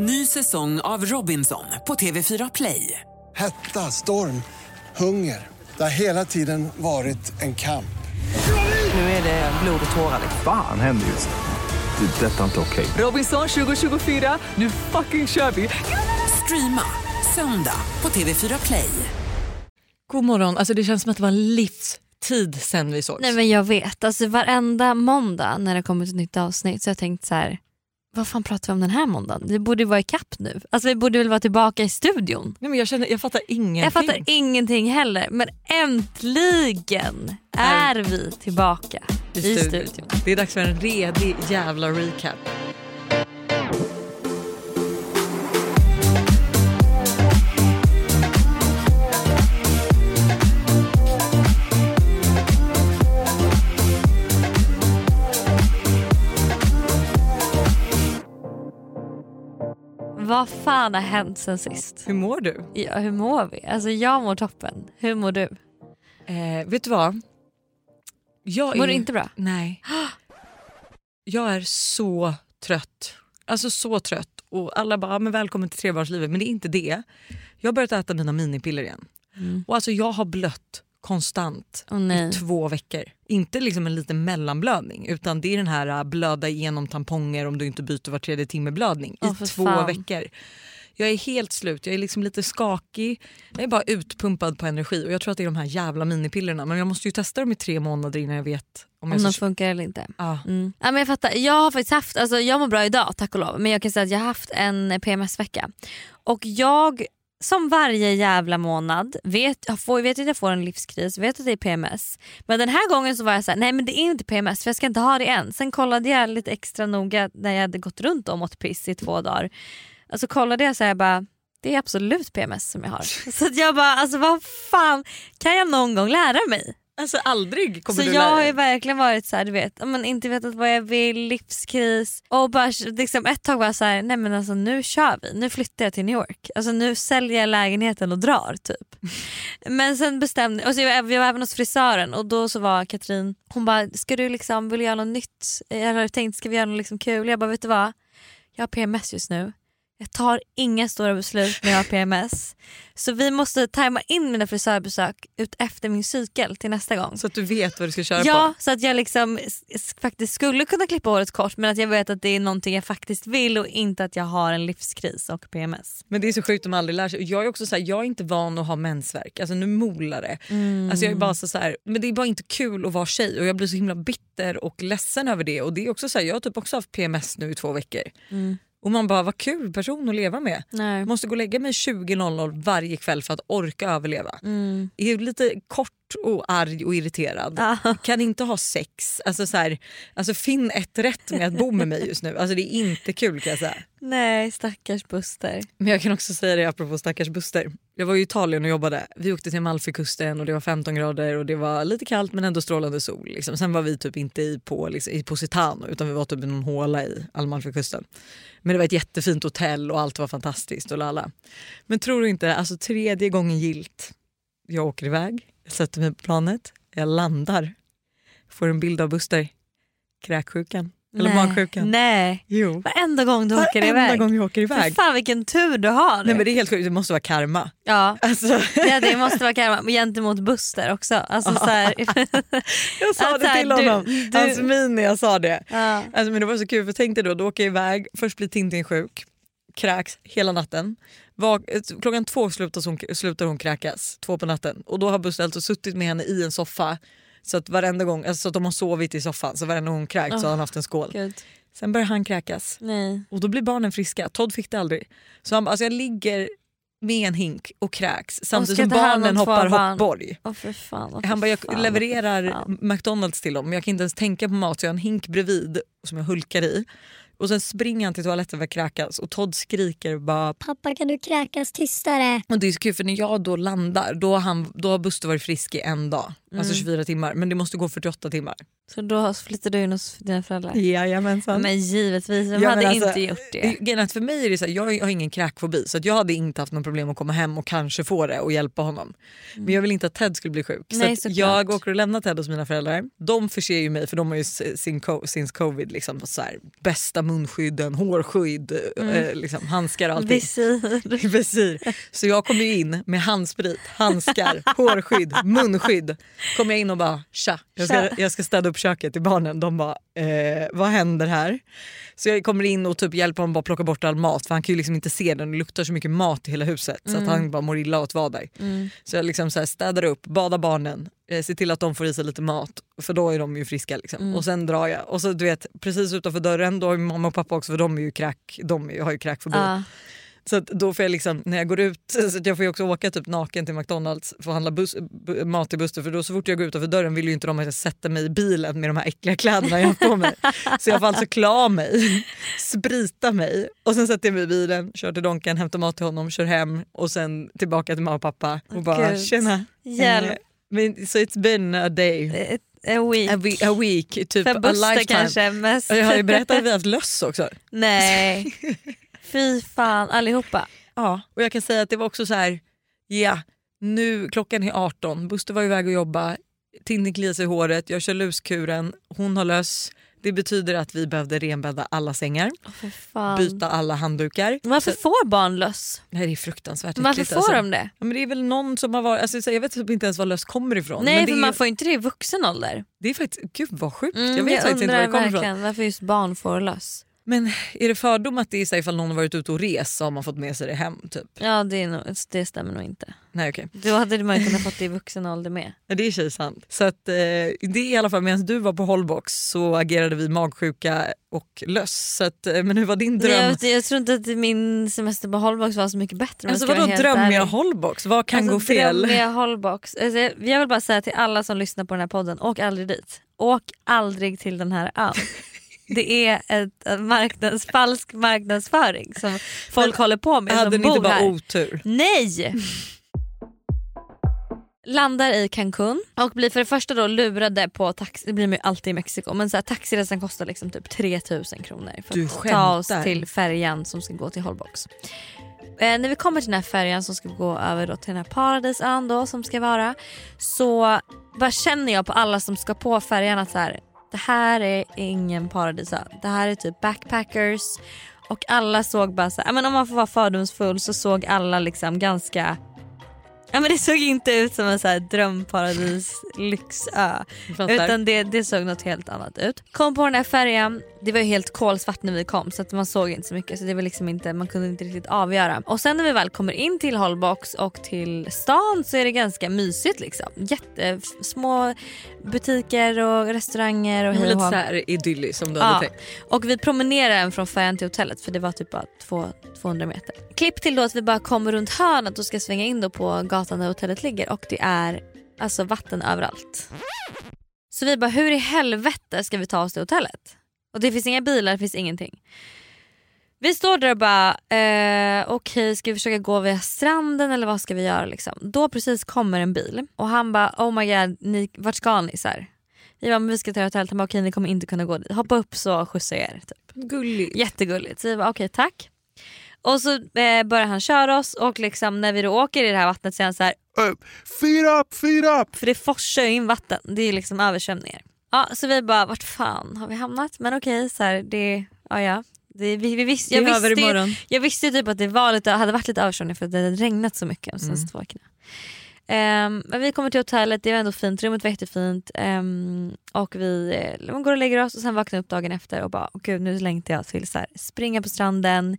Ny säsong av Robinson på TV4 Play. Hetta, storm, hunger. Det har hela tiden varit en kamp. Nu är det blod och tårar. Fan händer just nu. Det. är Detta är inte okej. Robinson 2024, nu fucking kör vi! Streama söndag på TV4 Play. God morgon. Alltså det känns som att det var en livstid sen vi sågs. Nej men jag vet, alltså varenda måndag när det kommer ett nytt avsnitt så har jag tänkt så här. Vad fan pratar vi om den här måndagen? Det borde vara i kapp nu. Alltså vi borde väl vara tillbaka i studion. Nej, men jag, känner, jag fattar ingenting. Jag fattar ingenting heller men äntligen är vi tillbaka i, I studion. studion. Det är dags för en redig jävla recap. Vad fan har hänt sen sist? Hur mår du? Ja, hur mår vi? Alltså jag mår toppen. Hur mår du? Eh, vet du vad? Jag Mår är... du inte bra? Nej. Jag är så trött. Alltså så trött. Och alla bara, "Ja, men välkommen till trebarnslivet. Men det är inte det. Jag har börjat äta mina minipiller igen. Mm. Och alltså jag har blött konstant nej. i två veckor. Inte liksom en liten mellanblödning utan det är den här äh, blöda igenom tamponger om du inte byter var tredje timme blödning Åh, i två fan. veckor. Jag är helt slut, jag är liksom lite skakig, jag är bara utpumpad på energi och jag tror att det är de här jävla minipillerna men jag måste ju testa dem i tre månader innan jag vet om Om de funkar eller inte. Ja. Mm. Ja, men jag fattar. Jag har faktiskt haft, alltså, jag mår bra idag tack och lov men jag kan säga att jag har haft en PMS-vecka. Och jag som varje jävla månad vet, jag får, vet att jag får en livskris, vet att det är PMS. Men den här gången så var jag så här: nej men det är inte PMS för jag ska inte ha det än. Sen kollade jag lite extra noga när jag hade gått runt och mått piss i två dagar. Alltså kollade jag så här, jag bara det är absolut PMS som jag har. Så att jag bara alltså vad fan kan jag någon gång lära mig? Alltså aldrig kommer Så du jag lära har dig. ju verkligen varit så här, du vet, men inte vetat vad jag vill, livskris och bara liksom ett tag var så här, nej men alltså nu kör vi, nu flyttar jag till New York. Alltså nu säljer jag lägenheten och drar typ. men sen bestämde, och så jag, var- jag var även hos frisören och då så var Katrin, hon bara, ska du liksom, vill du göra något nytt? Jag hade tänkt, ska vi göra något liksom kul? Jag bara, vet du vad? Jag har PMS just nu. Jag tar inga stora beslut när jag har PMS. Så vi måste tajma in mina frisörbesök ut efter min cykel till nästa gång. Så att du vet vad du ska köra Ja, på. så att jag liksom faktiskt skulle kunna klippa håret kort men att jag vet att det är någonting jag faktiskt vill och inte att jag har en livskris och PMS. Men det är så sjukt om man aldrig lär sig. Jag är också så här, jag är inte van att ha mensvärk. Alltså nu molar det. Mm. Alltså jag är bara så så här, men det är bara inte kul att vara tjej och jag blir så himla bitter och ledsen över det. Och det är också så här, jag har typ också haft PMS nu i två veckor. Och man bara, vad kul person att leva med. Nej. Måste gå och lägga mig 20.00 varje kväll för att orka överleva. Mm. Är lite kort och arg och irriterad. Ja. Kan inte ha sex. Alltså, så här, alltså finn ett rätt med att bo med mig just nu. Alltså det är inte kul kan jag säga. Nej stackars Buster. Men jag kan också säga det apropå stackars Buster. Jag var i Italien och jobbade. Vi åkte till Amalfikusten och det var 15 grader och det var lite kallt men ändå strålande sol. Liksom. Sen var vi typ inte i, på, liksom, i Positano utan vi var typ i någon håla i Amalfikusten. Men det var ett jättefint hotell och allt var fantastiskt och lalla. Men tror du inte, alltså tredje gången gilt. Jag åker iväg, jag sätter mig på planet, jag landar, får en bild av Buster. Kräksjukan. Eller Nej. magsjukan. Nej. Jo. Varenda gång du åker Varenda iväg. gång jag åker För iväg. fan vilken tur du har. Nej men det är helt sjukt, det måste vara karma. Ja. Alltså, ja det måste vara karma men gentemot Buster också. Alltså, så här, jag sa det här, till du- honom, du- hans min när jag sa det. ja. Alltså, men det var så kul för tänk dig då, då åker jag iväg, först blir Tintin sjuk, kräks hela natten. Vak klockan två slutar hon, slutar hon kräkas, två på natten. Och då har Buster alltså suttit med henne i en soffa så att varenda gång, alltså så att de har sovit i soffan så varenda gång hon kräkt så har han haft en skål. Gud. Sen börjar han kräkas Nej. och då blir barnen friska. Todd fick det aldrig. Så han, alltså jag ligger med en hink och kräks samtidigt som barnen hoppar barn. hoppborg. Åh för fan. åh, för Han bara, jag fan, levererar. McDonalds till dem men jag kan inte ens tänka på mat så jag har en hink bredvid som jag hulkar i. Och sen springer han till toaletten för att kräkas och Todd skriker bara Pappa kan du kräkas tystare? och det är så kul för när jag då landar då har, han, då har Buster varit frisk i en dag. Alltså 24 timmar men det måste gå 48 timmar. Så då flyttar du in hos dina föräldrar? Jajamensan. Men givetvis, vem Ja, hade alltså, inte gjort det? För mig är det så här, jag har ingen kräkfobi så jag hade inte haft någon problem att komma hem och kanske få det och hjälpa honom. Men jag vill inte att Ted skulle bli sjuk. Nej, så jag åker och lämnar Ted hos mina föräldrar. De förser ju mig, för de har ju sin since covid liksom, så här, bästa munskydden, hårskydd, eh, liksom, handskar och allting. Visir. Visir. Så jag kommer in med handsprit, handskar, hårskydd, munskydd. Kommer jag in och bara tja, jag ska, jag ska städa upp köket till barnen. De bara eh, vad händer här? Så jag kommer in och typ hjälper honom bara plocka bort all mat för han kan ju liksom inte se den. Det luktar så mycket mat i hela huset så att han bara mår illa av att vara där. Så jag liksom så här städar upp, badar barnen, eh, ser till att de får i sig lite mat för då är de ju friska. Liksom. Och sen drar jag. Och så du vet precis utanför dörren då har mamma och pappa också för de, är ju kräk, de är ju- har ju kräkfobi. Så då får jag liksom, när jag går ut, så jag får ju också åka typ naken till McDonalds för att handla bus, bu- mat till Buster för då så fort jag går utanför dörren vill ju inte de att jag sätter mig i bilen med de här äckliga kläderna jag har på mig. Så jag får alltså klä av mig, sprita mig och sen sätter jag mig i bilen, kör till Donken, hämtar mat till honom, kör hem och sen tillbaka till mamma och pappa och bara Gud. tjena. Hjälp. Eh, men, so it's been a day, Ett- En week. a, we, a week, typ För a Buster kanske mest. Och Jag har ju berättat att vi har haft löss också. Nej. Fy fan allihopa. Ja, och jag kan säga att det var också så här, ja, nu klockan är 18, Buster var iväg och jobba, Tintin kliar sig i håret, jag kör luskuren, hon har löss. Det betyder att vi behövde renbädda alla sängar, fan. byta alla handdukar. Varför Så, får barn löss? det är fruktansvärt Varför äckligt, får alltså. de det? Ja, men det är väl någon som har varit, alltså, så jag vet typ inte ens var löss kommer ifrån. Nej för är, man får inte det i vuxen ålder. det är faktiskt, gud vad sjukt, Mm, jag vet faktiskt inte var det kommer ifrån. varför just barn får löss. Men är det fördom att det är så här, ifall någon har varit ute och rest så har man fått med sig det hem? Typ? Ja det, är nog, det stämmer nog inte. Nej okej. Då hade man ju kunnat fått det i vuxen ålder med. Ja, det är tjej sant. Så att, eh, det är i alla fall medan du var på Holbox så agerade vi magsjuka och löss. Så att, eh, men hur var din dröm? Jag, jag tror inte att min semester på Holbox var så mycket bättre. alltså vadå drömmiga. Holbox? Vad kan alltså, gå fel? Drömmiga Holbox. Alltså, jag vill bara säga till alla som lyssnar på den här podden, åk aldrig dit. Åk aldrig till den här ön. Det är ett, marknads, falsk marknadsföring som folk håller på med Hade som ni inte bara här. otur? Nej! Landar i Cancun och blir för det första då lurade på taxi, det blir man ju alltid i Mexiko, men så här, taxiresan kostar liksom typ 3000 kronor för Du att ta oss till färjan som ska gå till Holbox. Eh, när vi kommer till den här färjan som ska gå över då till den här paradisön då som ska vara så bara känner jag på alla som ska på färjan att så här, det här är ingen paradisö. Det här är typ backpackers och alla såg bara så här, men om man får vara fördomsfull så såg alla liksom ganska Ja men det såg inte ut som en så här drömparadis lyxö. Utan det, det såg något helt annat ut. Kom på den här färjan, det var ju helt kolsvart när vi kom så att man såg inte så mycket så det var liksom inte, man kunde inte riktigt avgöra. Och sen när vi väl kommer in till Holbox och till stan så är det ganska mysigt liksom. Jättesmå butiker och restauranger och lite så här idylliskt som du Ja, hade tänkt. och vi promenerade från färjan till hotellet för det var typ bara två, 200 meter. Klipp till då att vi bara kommer runt hörnet och ska svänga in då på gatan där hotellet ligger och det är alltså vatten överallt. Så vi bara hur i helvete ska vi ta oss till hotellet? Och det finns inga bilar, det finns ingenting. Vi står där och bara eh, okej ska vi försöka gå via stranden eller vad ska vi göra liksom? Då precis kommer en bil och han bara oh my god ni, vart ska ni? Så här. Vi bara men vi ska till hotellet, han bara okej ni kommer inte kunna gå dit. Hoppa upp så skjutsar jag er. Typ. Gulligt. Jättegulligt. Så vi bara okej tack. Och så eh, börjar han köra oss och liksom när vi då åker i det här vattnet så är han så här Feet up, feet up! för det forsar ju in vatten. Det är liksom översvämningar. Ja, så vi bara vart fan har vi hamnat? Men okej, så här, det, ja ja. Det, vi, vi visste, jag, visste, jag visste typ att det var lite, hade varit lite översvämning för att det hade regnat så mycket de senaste två veckorna. Men vi kommer till hotellet, det var ändå fint, rummet var jättefint. Um, och vi eh, man går och lägger oss och sen vaknar upp dagen efter och bara, gud nu längtar jag till så här, springa på stranden,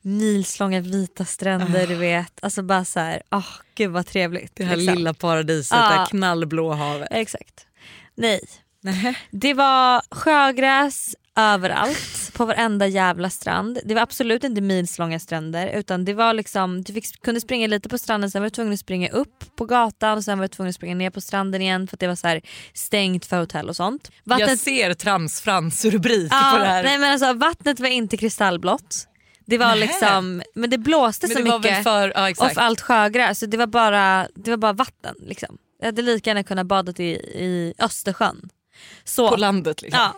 milslånga vita stränder du vet. Alltså bara så här, åh gud vad trevligt. Det här liksom. lilla paradiset, Ja. det här knallblå havet. Exakt. Nej, Nej. det var sjögräs överallt på varenda jävla strand. Det var absolut inte milslånga stränder utan det var liksom, du fick, kunde springa lite på stranden sen var du tvungen att springa upp på gatan och sen var du tvungen att springa ner på stranden igen för att det var så här stängt för hotell och sånt. Jag Vattnet, ser Tramsfrans rubrik Ja, på det här. nej, men alltså, vattnet var inte kristallblått. Det var Nähä. liksom, men det blåste men så det mycket för, ja, och allt sjögräs så det var bara, det var bara vatten. Liksom. Jag hade lika gärna kunnat bada i, i Östersjön. Så. På landet liksom. Ja.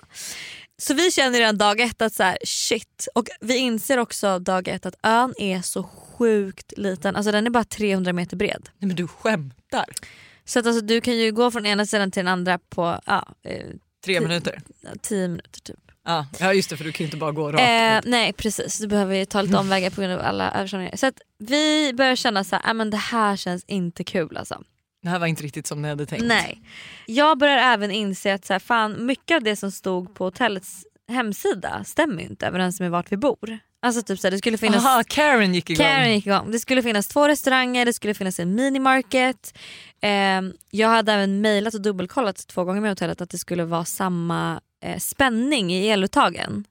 Så vi känner redan dag ett att så här, shit. Och vi inser också dag ett att ön är så sjukt liten. Alltså den är bara 300 meter bred. Nej men du skämtar. Så att alltså, du kan ju gå från ena sidan till den andra på ja, eh, Tre minuter. 10 minuter typ. Ja. ja just det för du kan ju inte bara gå rakt. Eh, nej precis, du behöver ju ta lite omvägar på grund av alla översvämningar. Så att vi börjar känna så här, "Ah, men det här känns inte kul alltså. Det här var inte riktigt som ni hade tänkt. Nej. Jag börjar även inse att så här, fan, mycket av det som stod på hotellets hemsida stämmer inte överens med vart vi bor. Alltså typ så här, det skulle finnas Aha, Karen gick igång. Karen gick igång. Det skulle finnas två restauranger, det skulle finnas en minimarket. Eh, jag hade även mejlat och dubbelkollat två gånger med hotellet att det skulle vara samma eh, spänning i eluttagen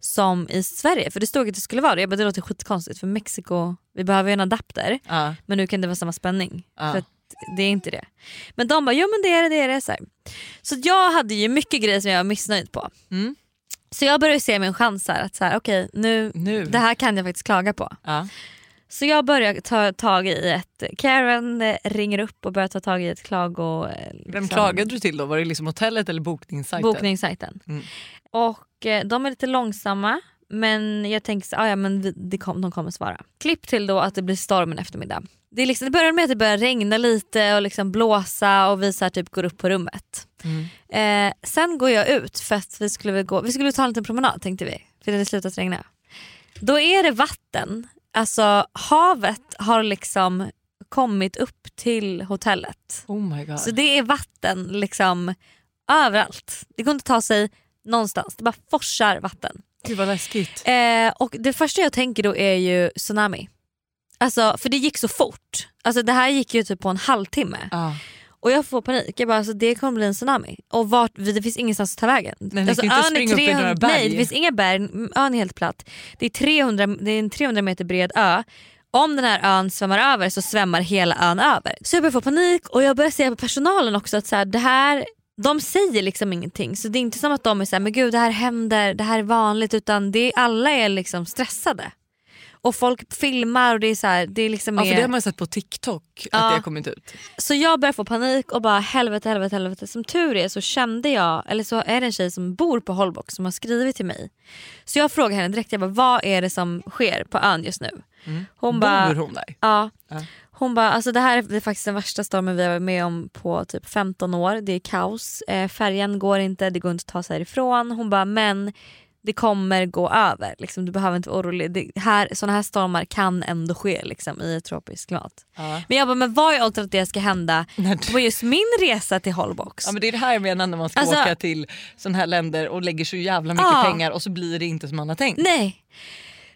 som i Sverige. För det stod att det skulle vara det. Jag bara, det låter skitkonstigt för Mexiko, vi behöver ju en adapter Ja. men nu kan det vara samma spänning. Ja. För att det är inte det. Men de bara, jo men det är det, det är det. Så, här. så jag hade ju mycket grejer som jag var missnöjd på. Mm. Så jag började se min chans här, att så här, okej nu, Nu. det här kan jag faktiskt klaga på. Ja. Så jag börjar ta tag i ett, Karen eh, ringer upp och börjar ta tag i ett klago... eh, Vem liksom, klagade du till då? Var det liksom hotellet eller bokningssajten? Bokningssajten. Mm. Och eh, de är lite långsamma men jag tänker så, ah, ja, men vi- det kom, de kommer svara. Klipp till då att det blir storm en eftermiddag. Det, är liksom, det börjar med att det börjar regna lite och liksom blåsa och vi så här, typ går upp på rummet. Mm. Eh, sen går jag ut för att vi skulle, gå, vi skulle ta en liten promenad tänkte vi. För det hade slutat regna. Då är det vatten. Alltså havet har liksom kommit upp till hotellet. Oh my god. Så det är vatten liksom överallt. Det går inte att ta sig någonstans. Det bara forsar vatten. Gud vad läskigt. Eh, och det första jag tänker då är ju tsunami. Alltså, för det gick så fort. Alltså, det här gick ju typ på en halvtimme. Ja. Och jag får panik. Jag bara, alltså, det kommer bli en tsunami. Och vart, det finns ingenstans att ta vägen. Nej, ni alltså, inte ön är springa upp i några berg. Nej det finns inga berg. Ön är helt platt. Det är, 300, det är en 300 meter bred ö. Om den här ön svämmar över så svämmar hela ön över. Så jag börjar få panik och jag börjar se på personalen också att så här, det här de säger liksom ingenting så det är inte som att de är såhär, men gud det här händer, det här är vanligt utan det, alla är liksom stressade. Och folk filmar och det är så här, det är liksom Ja, för det har man sett på TikTok att Ja. det har kommit ut. så jag börjar få panik och bara helvete, helvete, helvete. Som tur är så kände jag, eller så är det en tjej som bor på Holbox som har skrivit till mig. Så jag frågar henne direkt, jag bara, vad är det som sker på ön just nu? Hon Mm. Bor hon där? ja. Ja. Hon bara, alltså det här är faktiskt den värsta stormen vi har varit med om på typ 15 år. Det är kaos, eh, färjan går inte, det går inte att ta sig härifrån. Hon bara, men det kommer gå över. Liksom, du behöver inte vara orolig. Det här, såna här stormar kan ändå ske liksom, i ett tropiskt klimat. Ja. Men jag bara, men vad är oddset att det ska hända du- på just min resa till Holbox? Ja, men det är det här jag menar när man ska Alltså- åka till sådana här länder och lägger så jävla mycket Ja. pengar och så blir det inte som man har tänkt. Nej.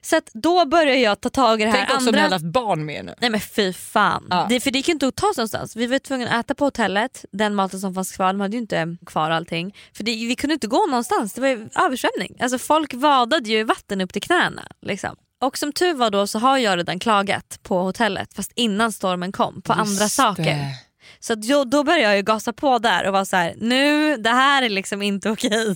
Så att då börjar jag ta tag i det här Tänk också om ni andra. hade haft barn med nu. Nej men fy fan. Ja. Det, för det gick ju inte att ta sig någonstans. Vi var tvungna att äta på hotellet, den maten som fanns kvar, de hade ju inte kvar allting. För det, vi kunde inte gå någonstans, det var ju översvämning. Alltså folk vadade ju i vatten upp till knäna. Liksom. Och som tur var då så har jag redan klagat på hotellet fast innan stormen kom på andra Just saker. det. Så jag, då började jag ju gasa på där och vara så här: nu det här är liksom inte okej.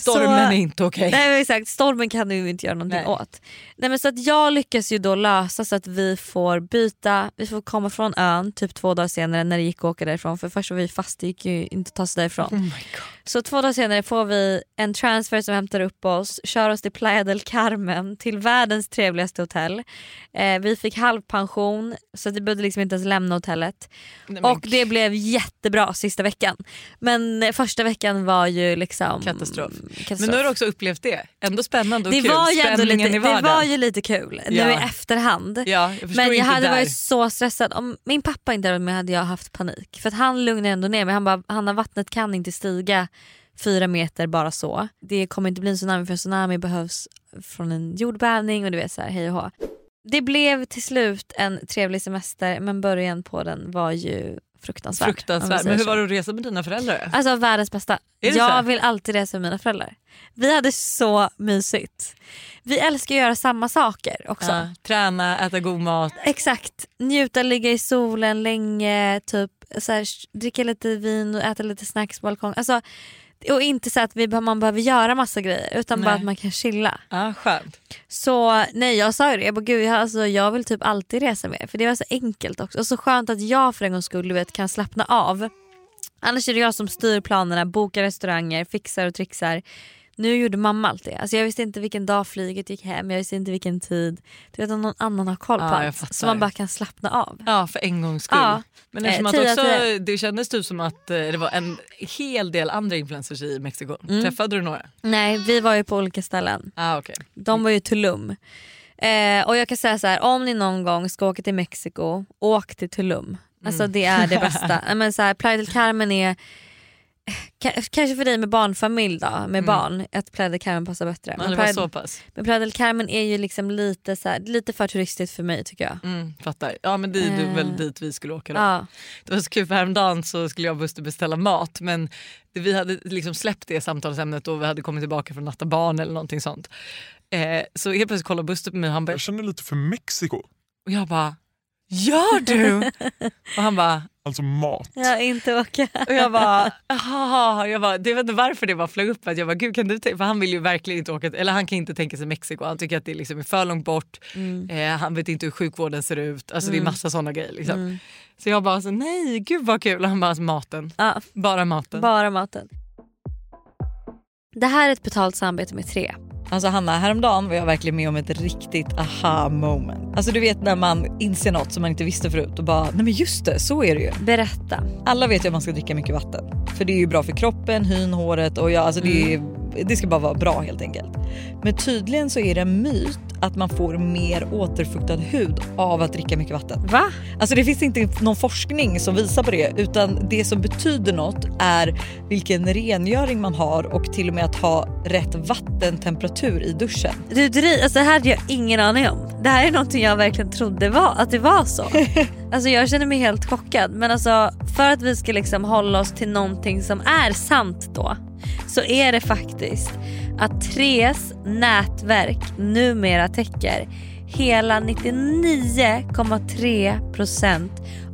Stormen Så- är inte okej. Nej men exakt, stormen kan du inte göra någonting Nej. åt. Nej, men så att jag lyckas ju då lösa så att vi får byta, vi får komma från ön typ två dagar senare när det gick att åka därifrån för först var vi fast, det gick ju inte att ta sig därifrån. Oh my God. Så två dagar senare får vi en transfer som hämtar upp oss, kör oss till Playa del Carmen till världens trevligaste hotell. Eh, vi fick halvpension så att vi behövde liksom inte ens lämna hotellet. Nej, Och det blev jättebra sista veckan. Men eh, första veckan var ju liksom Katastrof. Katastrof. Men nu har du också upplevt det. Ändå spännande och det kul. var ju ändå lite, i det var ju lite kul nu Ja. i efterhand. Ja, jag Men jag hade där. varit så stressad. Om min pappa inte hade varit med hade jag haft panik. För att han lugnade ändå ner mig. Han bara, Hanna vattnet kan inte stiga fyra meter bara så. Det kommer inte bli en tsunami för en tsunami behövs från en jordbävning och du vet så här, hej och hå. Det blev till slut en trevlig semester men början på den var ju fruktansvärd. säger Men hur så. var det att resa med dina föräldrar? Alltså världens bästa. Jag vill alltid resa med mina föräldrar. Vi hade så mysigt. Vi älskar att göra samma saker också. Ja, träna, äta god mat. Exakt. Njuta, ligga i solen länge, typ så här, dricka lite vin och äta lite snacks på balkong. Alltså, Och inte så att vi, man behöver göra massa grejer utan bara Nej. att man kan chilla. Ah, skönt. Så nej jag sa ju det, jag, bara, Gud, jag, alltså, jag vill typ alltid resa med för det var så enkelt också. Och så skönt att jag för en gångs skull vet, kan slappna av. Annars är det jag som styr planerna, bokar restauranger, fixar och trixar. Nu gjorde mamma allt det. Alltså jag visste inte vilken dag flyget gick hem, jag visste inte vilken tid. Du vet om någon annan har koll på Ja, allt. Så man bara kan slappna av. Ja för en gångs skull. Ja. Men Eh, eftersom att tio av också, tio. det kändes typ som att eh, det var en hel del andra influencers i Mexiko. Mm. Träffade du några? Nej vi var ju på olika ställen. Ah, okay. De var ju Tulum. Eh, och jag kan säga så här, om ni någon gång ska åka till Mexiko, åk till Tulum. Alltså Mm. det är det bästa. Men så här, Playa del Carmen är Kanske för dig med barnfamilj då, med barn, att Playa del Carmen passar bättre. Mm. Men det Playa, var så pass? men Playa del Carmen är ju liksom lite, så här, lite för turistigt för mig tycker jag. Mm, fattar. Ja men det är Eh. väl dit vi skulle åka då. Ja. Det var så kul för häromdagen så skulle jag och Buster beställa mat men vi hade liksom släppt det samtalsämnet och vi hade kommit tillbaka från natta barn eller någonting sånt. Eh, så helt plötsligt kollar Buster på mig och han bara, Jag känner lite för Mexiko. och jag bara Gör du? och han bara Alltså mat. ja, inte åka. och jag bara, aha, jag bara, jag vet inte varför det bara flög upp att jag bara, gud kan du tänka, för han vill ju verkligen inte åka, eller han kan inte tänka sig Mexiko, han tycker att det liksom är för långt bort, Mm. eh, han vet inte hur sjukvården ser ut, alltså det är massa sådana grejer. Liksom. Mm. Så jag bara, så, nej gud vad kul, och han bara, alltså, maten, Ja, bara maten. bara maten. Det här är ett betalt samarbete med tre. Alltså Hanna, häromdagen var jag verkligen med om ett riktigt aha moment. Alltså du vet när man inser något som man inte visste förut och bara, nej men just det, så är det ju. Berätta. Alla vet ju att man ska dricka mycket vatten. För det är ju bra för kroppen, hyn, håret och ja, alltså det, är, det ska bara vara bra helt enkelt. Men tydligen så är det en myt att man får mer återfuktad hud av att dricka mycket vatten. Va? Alltså det finns inte någon forskning som visar på det utan det som betyder något är vilken rengöring man har och till och med att ha rätt vattentemperatur i duschen. Du, alltså det här hade jag ingen aning om. Det här är någonting jag verkligen trodde var, att det var så. alltså jag känner mig helt chockad. Men alltså för att vi ska liksom hålla oss till någonting som är sant då. Så är det faktiskt att Tres nätverk numera täcker hela 99,3%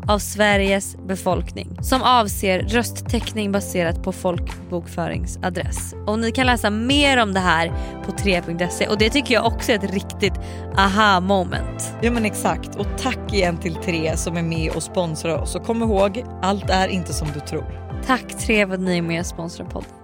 av Sveriges befolkning som avser rösttäckning baserat på folkbokföringsadress. Och ni kan läsa mer om det här på 3.se och det tycker jag också är ett riktigt aha moment. Ja men exakt och tack igen till Tre som är med och sponsrar oss och kom ihåg, allt är inte som du tror. Tack 3 för att ni är med och sponsrar podden.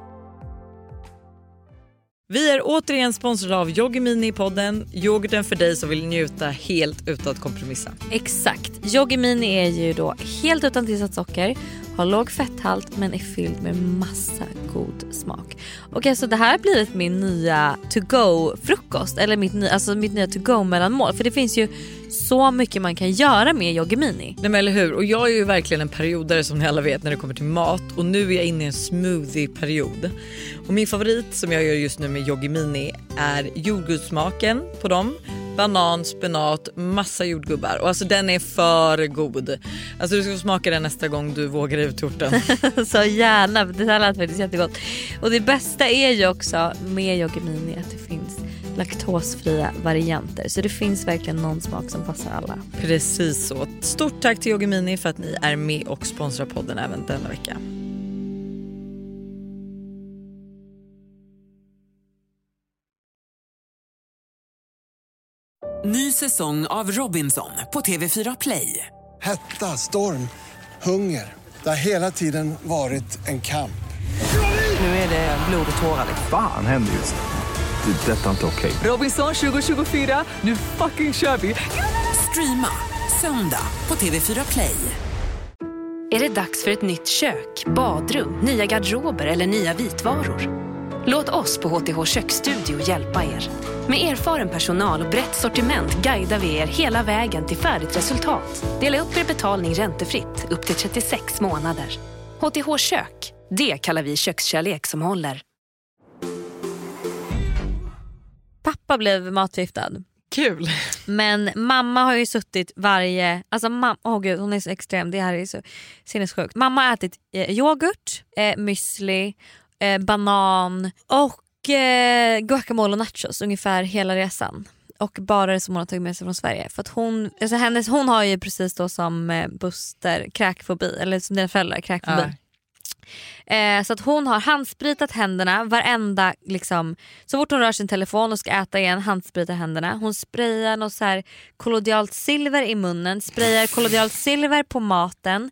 Vi är återigen sponsrade av Yoggi Mini i podden, yoghurten för dig som vill njuta helt utan att kompromissa. Exakt. Yoggi Mini är ju då helt utan tillsatt socker, har låg fetthalt men är fylld med massa god smak. Och alltså det här har blivit min nya to go frukost eller mitt, nya- alltså mitt nya to go mellanmål för det finns ju så mycket man kan göra med Yoggi Mini. Nej men eller hur och jag är ju verkligen en periodare som ni alla vet när det kommer till mat och nu är jag inne i en smoothie-period. Och min favorit som jag gör just nu med Yoggi Mini är jordgubbssmaken på dem. Banan, spenat, massa jordgubbar och alltså den är för god. Alltså du ska få smaka den nästa gång du vågar ut torten. så gärna, det här lät faktiskt jättegott. Och det bästa är ju också med Yoggi Mini att det finns laktosfria varianter. Så det finns verkligen någon smak som passar alla. Precis så. Stort tack till Yoggi Mini för att ni är med och sponsrar podden även denna vecka. Ny säsong av Robinson på TV4 Play. Hetta, storm, hunger. Det har hela tiden varit en kamp. Nu är det blod och tårar. Fan händer just det. Är detta inte okej. Robinson 2024, nu fucking kör vi! Streama söndag på TV4 Play. Är det dags för ett nytt kök, badrum, nya garderober eller nya vitvaror? Låt oss på HTH Köksstudio hjälpa er. Med erfaren personal och brett sortiment guidar vi er hela vägen till färdigt resultat. Dela upp er betalning räntefritt upp till 36 månader. HTH Kök, det kallar vi kökskärlek som håller. Pappa blev matförgiftad. Kul! Men mamma har ju suttit varje, alltså mamma, åh gud hon är så extrem, det här är så sinnessjukt. Mamma har ätit eh, yoghurt, eh, müsli, eh, banan och eh, guacamole och nachos ungefär hela resan. Och bara det som hon har tagit med sig från Sverige. För att hon, alltså hennes, hon har ju precis då som eh, Buster kräkfobi, eller som dina föräldrar kräkfobi. Eh, så att hon har handspritat händerna varenda, liksom, så fort hon rör sin telefon och ska äta igen handspritar händerna. Hon sprayar något så här kollodialt silver i munnen, sprayar kollodialt silver på maten.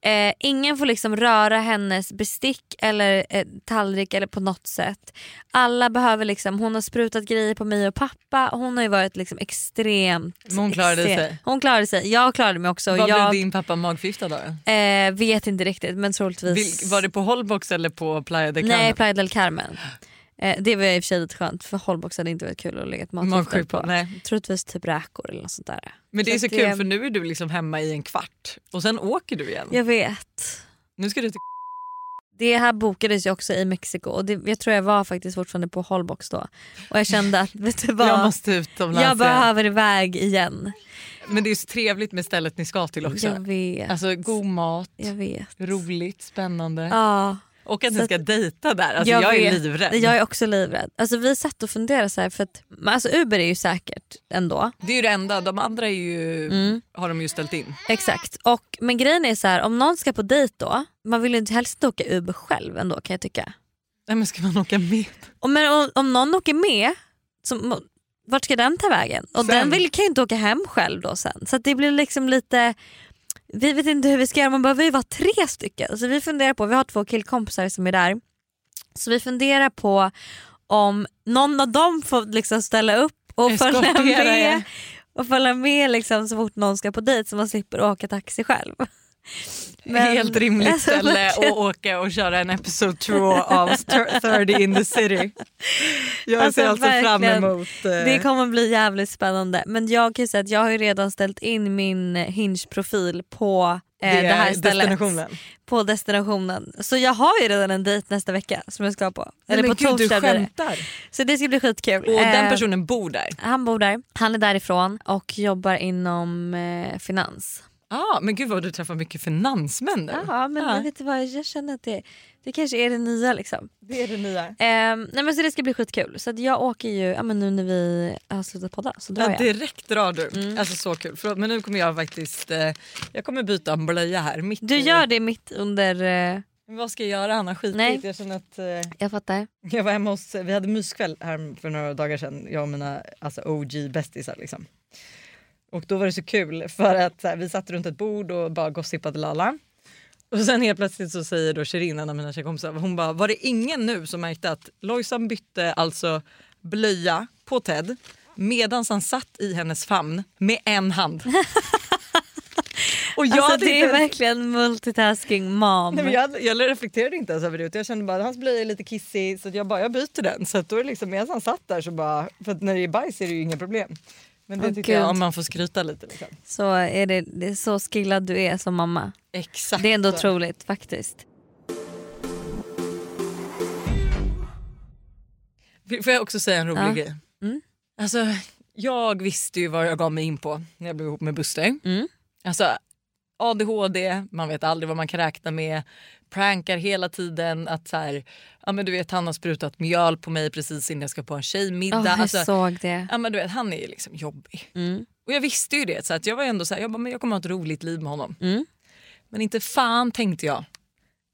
Eh, ingen får liksom röra hennes bestick eller eh, tallrik eller på något sätt. Alla behöver liksom, hon har sprutat grejer på mig och pappa. Hon har ju varit liksom extremt... Men hon klarade extrem. sig. Hon klarade sig. Jag klarade mig också. Vad jag blev din pappa magförgiftad av? eh, vet inte riktigt men troligtvis... Vil- Var det på Holbox eller på Playa del Carmen? Nej, Playa del Carmen. Eh, det var i och för sig lite skönt för Holbox hade inte varit kul att lägga ett Magsjuk på. Nej. Troligtvis typ räkor eller något sånt där. Men det är så att kul det- för nu är du liksom hemma i en kvart och sen åker du igen. Jag vet. Nu ska du till Det här bokades ju också i Mexiko och det, jag tror jag var faktiskt fortfarande på Holbox då. Och jag kände att vet du vad? Jag måste utomlands jag behöver iväg igen. Men det är så trevligt med stället ni ska till också. Jag vet. Alltså god mat, roligt, spännande. Ja, Och att Så ni att- ska dejta där. Alltså jag, är vet. livrädd. Jag är också livrädd. Alltså, vi satt och funderade så här för att alltså, Uber är ju säkert ändå. Det är ju det enda, de andra är ju, Mm. har de ju ställt in. Exakt. Och, men grejen är så här, om någon ska på dejt då, man vill ju inte helst inte åka Uber själv ändå kan jag tycka. Nej men ska man åka med? Och, men om, om någon åker med, så, må- vart ska den ta vägen? Och Sen. den vill, kan ju inte åka hem själv då sen. Så det blir liksom lite, vi vet inte hur vi ska göra, man behöver ju vara tre stycken. Så vi funderar på, vi har två killkompisar som är där. Så vi funderar på om någon av dem får liksom ställa upp och följa med, er. och följa med liksom så fort någon ska på dejt så man slipper åka taxi själv. Men- Helt rimligt ställe att åka och köra en episode 2 av 30 in the city. Jag Alltså, ser alltså fram emot... eh, Det kommer bli jävligt spännande. Men jag kan säga att jag har ju redan ställt in min Hinge-profil på eh, det, här stället. destinationen. På destinationen. Så jag har ju redan en dejt nästa vecka som jag ska på. Eller Nej, på gud, du torsdag blir det. skämtar. Så det ska bli skitkul. Och den Eh, personen bor där. Han bor där, han är därifrån och jobbar inom eh, finans. Ah, men gud vad du träffar mycket finansmän nu. Ja men Ja. vet du vad, jag känner att det, det kanske är det nya liksom. Det är det nya. Eh, nej men så det ska bli skitkul. Så jag åker ju, ja, men nu när vi har slutat podda så drar Ja, jag. direkt drar du. Mm. Alltså så kul. Förlåt, men nu kommer jag faktiskt... Eh, jag kommer byta en blöja här. Mitt Du i- gör det mitt under... Eh, Vad ska jag göra Hanna? Skitigt. Nej. Jag känner att... Eh, jag fattar. jag var hemma hos... Vi hade myskväll här för några dagar sedan. Jag och mina alltså, OG-bästisar liksom. Och då var det så kul för att här, vi satt runt ett bord och bara gossipade lalla. Och sen helt plötsligt så säger då Shirin, en av mina tjejkompisar, hon bara var det ingen nu som märkte att Lojsan bytte alltså blöja på Ted medan han satt i hennes famn med en hand. och jag Alltså, det är verkligen multitasking mom. Nej, men jag, jag reflekterade inte ens över det. Jag kände bara att hans blöja är lite kissig så jag bara jag byter den. Så att då är det liksom, medan han satt där så bara, för när det är bajs är det ju inga problem. Men det Åh, tycker jag Gud. om man får skryta lite. Liksom. Så är det, det är så skillad du är som mamma. Exakt. Det är ändå otroligt faktiskt. Får jag också säga en rolig Ja. grej? Mm. Alltså, jag visste ju vad jag gav mig in på när jag blev ihop med Buster. Mm. Alltså, ADHD, man vet aldrig vad man kan räkna med. Prankar hela tiden. Att så här, ja, men du vet, han har sprutat mjöl på mig precis innan jag ska på en tjejmiddag. Åh, jag alltså, såg det. ja, men du vet, han är ju liksom jobbig. Mm. Och jag visste ju det så att jag var ändå så här, jag, bara, men jag kommer ha ett roligt liv med honom. Mm. Men inte fan tänkte jag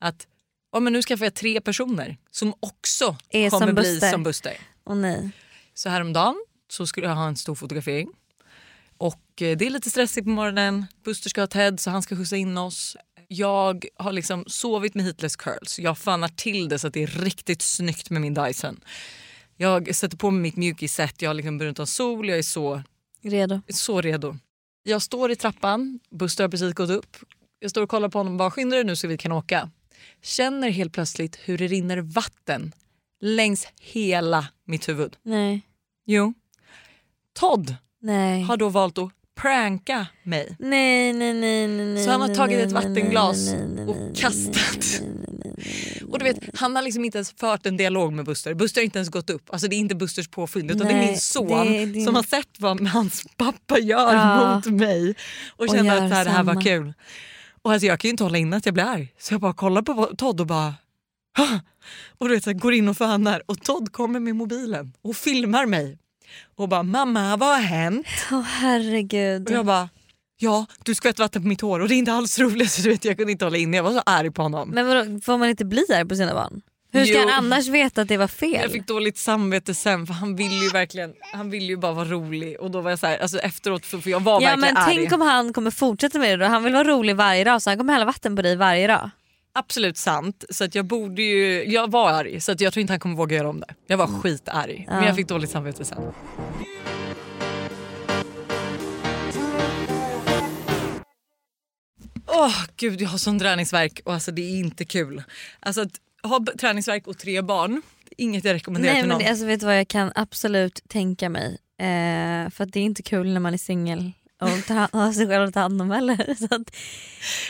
att ja, men nu skaffar jag tre personer som också Är kommer som bli som Buster. Åh nej. Så häromdagen så skulle jag ha en stor fotografering. Och eh, det är lite stressigt på morgonen. Buster ska ha Ted så han ska skjutsa in oss. Jag har liksom sovit med heatless curls. Jag fannar till det så att det är riktigt snyggt med min Dyson. Jag sätter på mig mitt mjukisset, jag har liksom brunt av sol, jag är så Redo. så redo. Jag står i trappan, Buster har precis gått upp. Jag står och kollar på honom och bara skynda dig nu så vi kan åka. Känner helt plötsligt hur det rinner vatten längs hela mitt huvud. Nej. Jo. Todd Nej. har då valt att pranka mig. Nej, nej, nej, nej, nej. Så han har nej, tagit nej, ett nej, vattenglas nej, nej, nej, och nej, kastat. nej, nej, nej, nej, Och du vet, han har liksom inte ens fört en dialog med Buster. Buster har inte ens gått upp. Alltså det är inte Busters påfund utan det är Nej, min son det din- som har sett vad hans pappa gör Ja. mot mig och Och känner att det här, det här var kul. Och alltså, jag kan ju inte hålla in att jag blir arg. Så jag bara kollar på Todd och bara "Hah!" och du vet, så går in och fönar och Todd kommer med mobilen och filmar mig och bara mamma vad har hänt? Åh herregud. Och jag bara ja du skvätter vatten på mitt hår och det är inte alls roligt. Så du vet, jag kunde inte hålla inne, jag var så arg på honom. Men vadå, får man inte bli arg på sina barn? Hur ska Jo. han annars veta att det var fel? Jag fick dåligt samvete sen för han ville ju verkligen han ville ju bara vara rolig och då var jag så här, alltså efteråt för, för jag var ja verkligen men arg. tänk om han kommer fortsätta med det då. Han vill vara rolig varje dag så han kommer hälla vatten på dig varje dag. Absolut sant. Så att jag borde ju, jag var arg så att jag tror inte han kommer våga göra om det. Jag var skitarg men jag fick dåligt samvete sen. Åh gud jag har sån träningsverk och alltså det är inte kul. Alltså att ha träningsverk och tre barn, inget jag rekommenderar Nej till men någon. det, alltså, vet du vad jag kan absolut tänka mig. Eh, för att det är inte kul när man är singel och ta, ha sig själv att ta hand om heller. Så att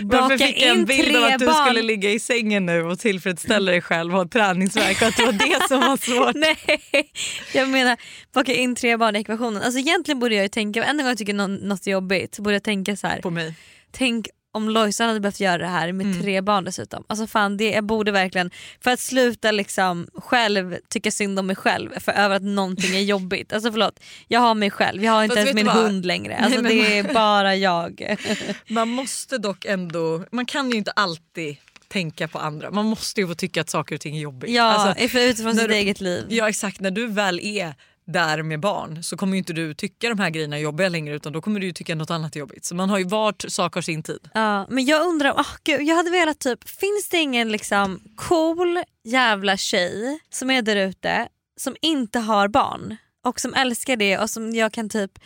Varför fick jag en bild av att du barn. skulle ligga i sängen nu och tillfredsställa dig själv och ha träningsverk och att det var det som var svårt? Nej, jag menar baka in tre barn i ekvationen. Alltså egentligen borde jag tänka, en gång jag tycker nå- något är jobbigt så borde jag tänka så här. På mig. Tänk om Lojsan hade behövt göra det här med Mm. tre barn dessutom. Alltså fan det, jag borde verkligen, för att sluta liksom själv tycka synd om mig själv för över att någonting är jobbigt. Alltså förlåt, jag har mig själv, jag har inte Fast ens min vad? hund längre. Alltså Nej, det är bara jag. Man måste dock ändå, man kan ju inte alltid tänka på andra. Man måste ju få tycka att saker och ting är jobbigt. Ja, Alltså, utifrån sitt du- eget liv. ja exakt, när du väl är där med barn så kommer ju inte du tycka de här grejerna är jobbiga längre utan då kommer du ju tycka något annat är jobbigt. Så man har ju vart sak har sin tid. Ja, men jag undrar, oh, gud, jag hade velat typ, finns det ingen liksom cool jävla tjej som är där ute som inte har barn och som älskar det och som jag kan typ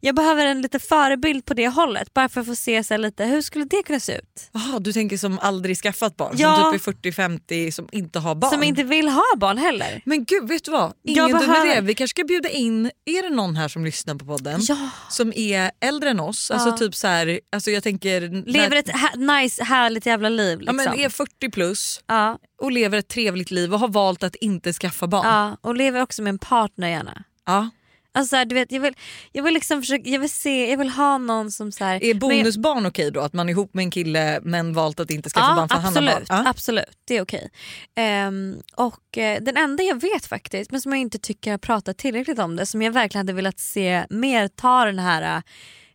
jag behöver en lite förebild på det hållet bara för att få se så lite hur skulle det kunna se ut? Jaha, du tänker som aldrig skaffat barn? Ja. Som typ är 40-50 som inte har barn? Som inte vill ha barn heller. Men gud, vet du vad? Jag Ingen dum behöver- idé. Vi kanske ska bjuda in, är det någon här som lyssnar på podden Ja. som är äldre än oss? Alltså Ja. typ så här, alltså jag tänker... Lever när- ett ha- nice härligt jävla liv. ja, Liksom. men är 40 plus ja, och lever ett trevligt liv och har valt att inte skaffa barn. ja, och lever också med en partner gärna. Ja. Alltså, du vet, jag, vill, jag vill liksom försöka, jag vill se, jag vill ha någon som så här, Är men- bonusbarn okej då? Att man är ihop med en kille men valt att inte skaffa barn för han har barn? absolut, Ja. absolut, det är okej. Ehm, och eh, den enda jag vet faktiskt, men som jag inte tycker har pratat tillräckligt om det, som jag verkligen hade velat se mer ta den här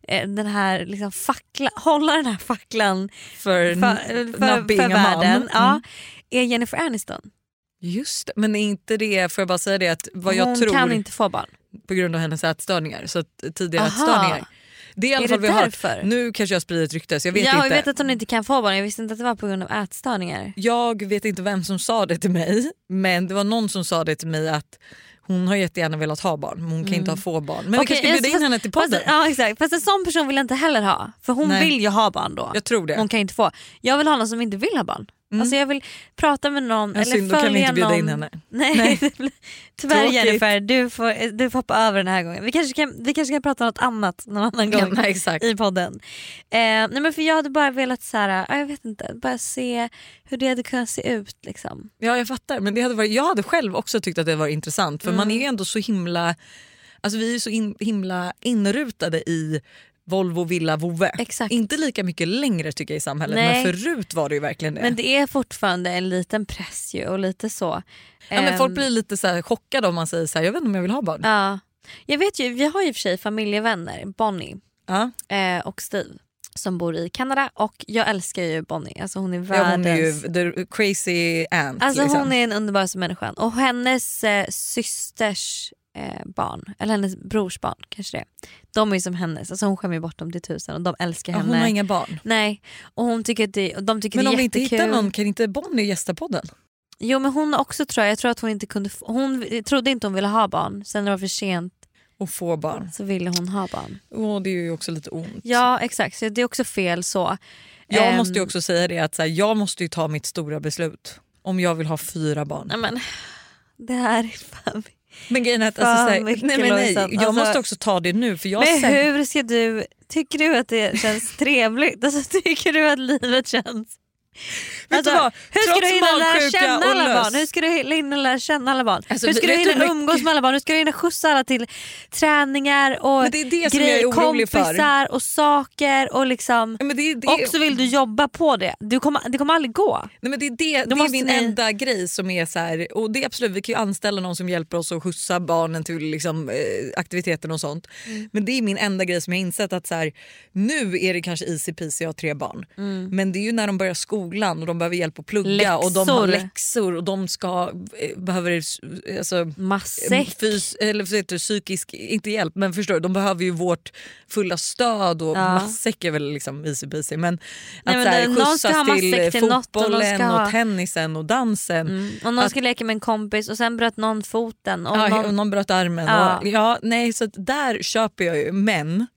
eh, den här liksom fackla, hålla den här facklan För, för, för, för världen ja, Mm. är Jennifer Aniston. Just det, men är inte det, får jag bara säga det att vad Hon jag tror kan inte få barn. på grund av hennes ätstörningar, så att tidiga Aha. ätstörningar. Det är i alla fall vi har hört. Nu kanske jag sprider ett rykte så jag vet ja, inte. jag vet att hon inte kan få barn, jag visste inte att det var på grund av ätstörningar. Jag vet inte vem som sa det till mig men det var någon som sa det till mig att hon har jättegärna velat ha barn men hon kan inte ha få barn. Men vi Mm. Okej, kanske ska bjuda fast- in henne till podden. Fast, ja exakt, fast en sån person vill jag inte heller ha. För hon Nej. vill ju ha barn då. Jag tror det. Hon kan inte få. Jag vill ha någon som inte vill ha barn. Alltså jag vill prata med någon Mm. Ja, eller synd, då följa kan vi inte bjuda någon. in henne. Nej, Nej. tyvärr Tråkigt. Jennifer, du får, du får hoppa över den här gången. Vi kanske kan, vi kanske kan prata om något annat någon annan Ja, gång nej, exakt. i podden. Eh, nej men för jag hade bara velat så här, ja, jag vet inte, bara se hur det hade kunnat se ut. Liksom. Ja jag fattar men det hade varit, jag hade själv också tyckt att det var intressant för Mm. man är ju ändå så himla alltså vi är så in, himla inrutade i Volvo, villa, vovve. Exakt. Inte lika mycket längre tycker jag i samhället Nej. men förut var det ju verkligen det. Men det är fortfarande en liten press ju och lite så. ja, men folk Ehm, blir lite så här chockade om man säger så här, jag vet inte om jag vill ha barn. Ja. Jag vet ju, vi har ju i och för sig familjevänner, Bonnie Ja. eh, och Steve som bor i Kanada och jag älskar ju Bonnie. Alltså hon är Ja, världens... hon är ju the crazy ant. alltså liksom. hon är den underbaraste människan och hennes eh, systers eh, barn, eller hennes brors barn kanske det De är som hennes, alltså hon skämmer bort dem till tusen och de älskar henne. hon har inga barn. Nej, och hon tycker att det, och de tycker Men det är om vi inte jättekul. hittar någon kan inte Bonnie gästa podden? Jo men hon också tror jag, jag tror att hon inte kunde, hon trodde inte hon ville ha barn, sen när det var för sent Och få barn. så ville hon ha barn. Åh, det är ju också lite ont. Ja exakt, så det är också fel så. Jag Ehm, måste ju också säga det att så här, jag måste ju ta mitt stora beslut. Om jag vill ha fyra barn. Nej, men, det här är fan... Men grejen är att alltså, så här, mycket nej, men nej, jag Alltså- måste också ta det nu för jag Men sett- hur ska du, tycker du att det känns trevligt? Alltså, tycker du att livet känns... Vad? hur ska du hinna lära känna alla lös- barn? Hur ska du hinna lära känna alla barn? Alltså, hur ska du hinna umgås mycket- med alla barn? Hur ska du hinna skjutsa alla till träningar och Men det är det som jag är orolig för. kompisar och saker och liksom Ja, det, det, och så vill du jobba på det. Du kommer, det kommer aldrig gå. Nej, men det är, det, det är min enda grej som är så här, och det är absolut vi kan ju anställa någon som hjälper oss att skjutsa barnen till liksom, eh, aktiviteten och sånt. Mm. Men det är min enda grej som jag insett att så här, nu är det kanske easy peasy att ha tre barn. Men det är ju när de börjar skolan och de behöver hjälp att plugga och de har Läxor. läxor och de ska, eh, behöver eh, alltså, Matsäck. Fys, eller heter det, psykisk, inte hjälp men förstår du, de behöver ju vårt fulla stöd och Ja. matsäck är väl liksom easy peasy men Nej, att men så här, skjutsas till, till och fotbollen och, ha- tennisen och dansen. Mm. Och någon ska leka med en kompis och sen bröt någon foten. Och Ja, någon... och någon bröt armen. Ja. Och, ja, nej, så att där köper jag ju. Men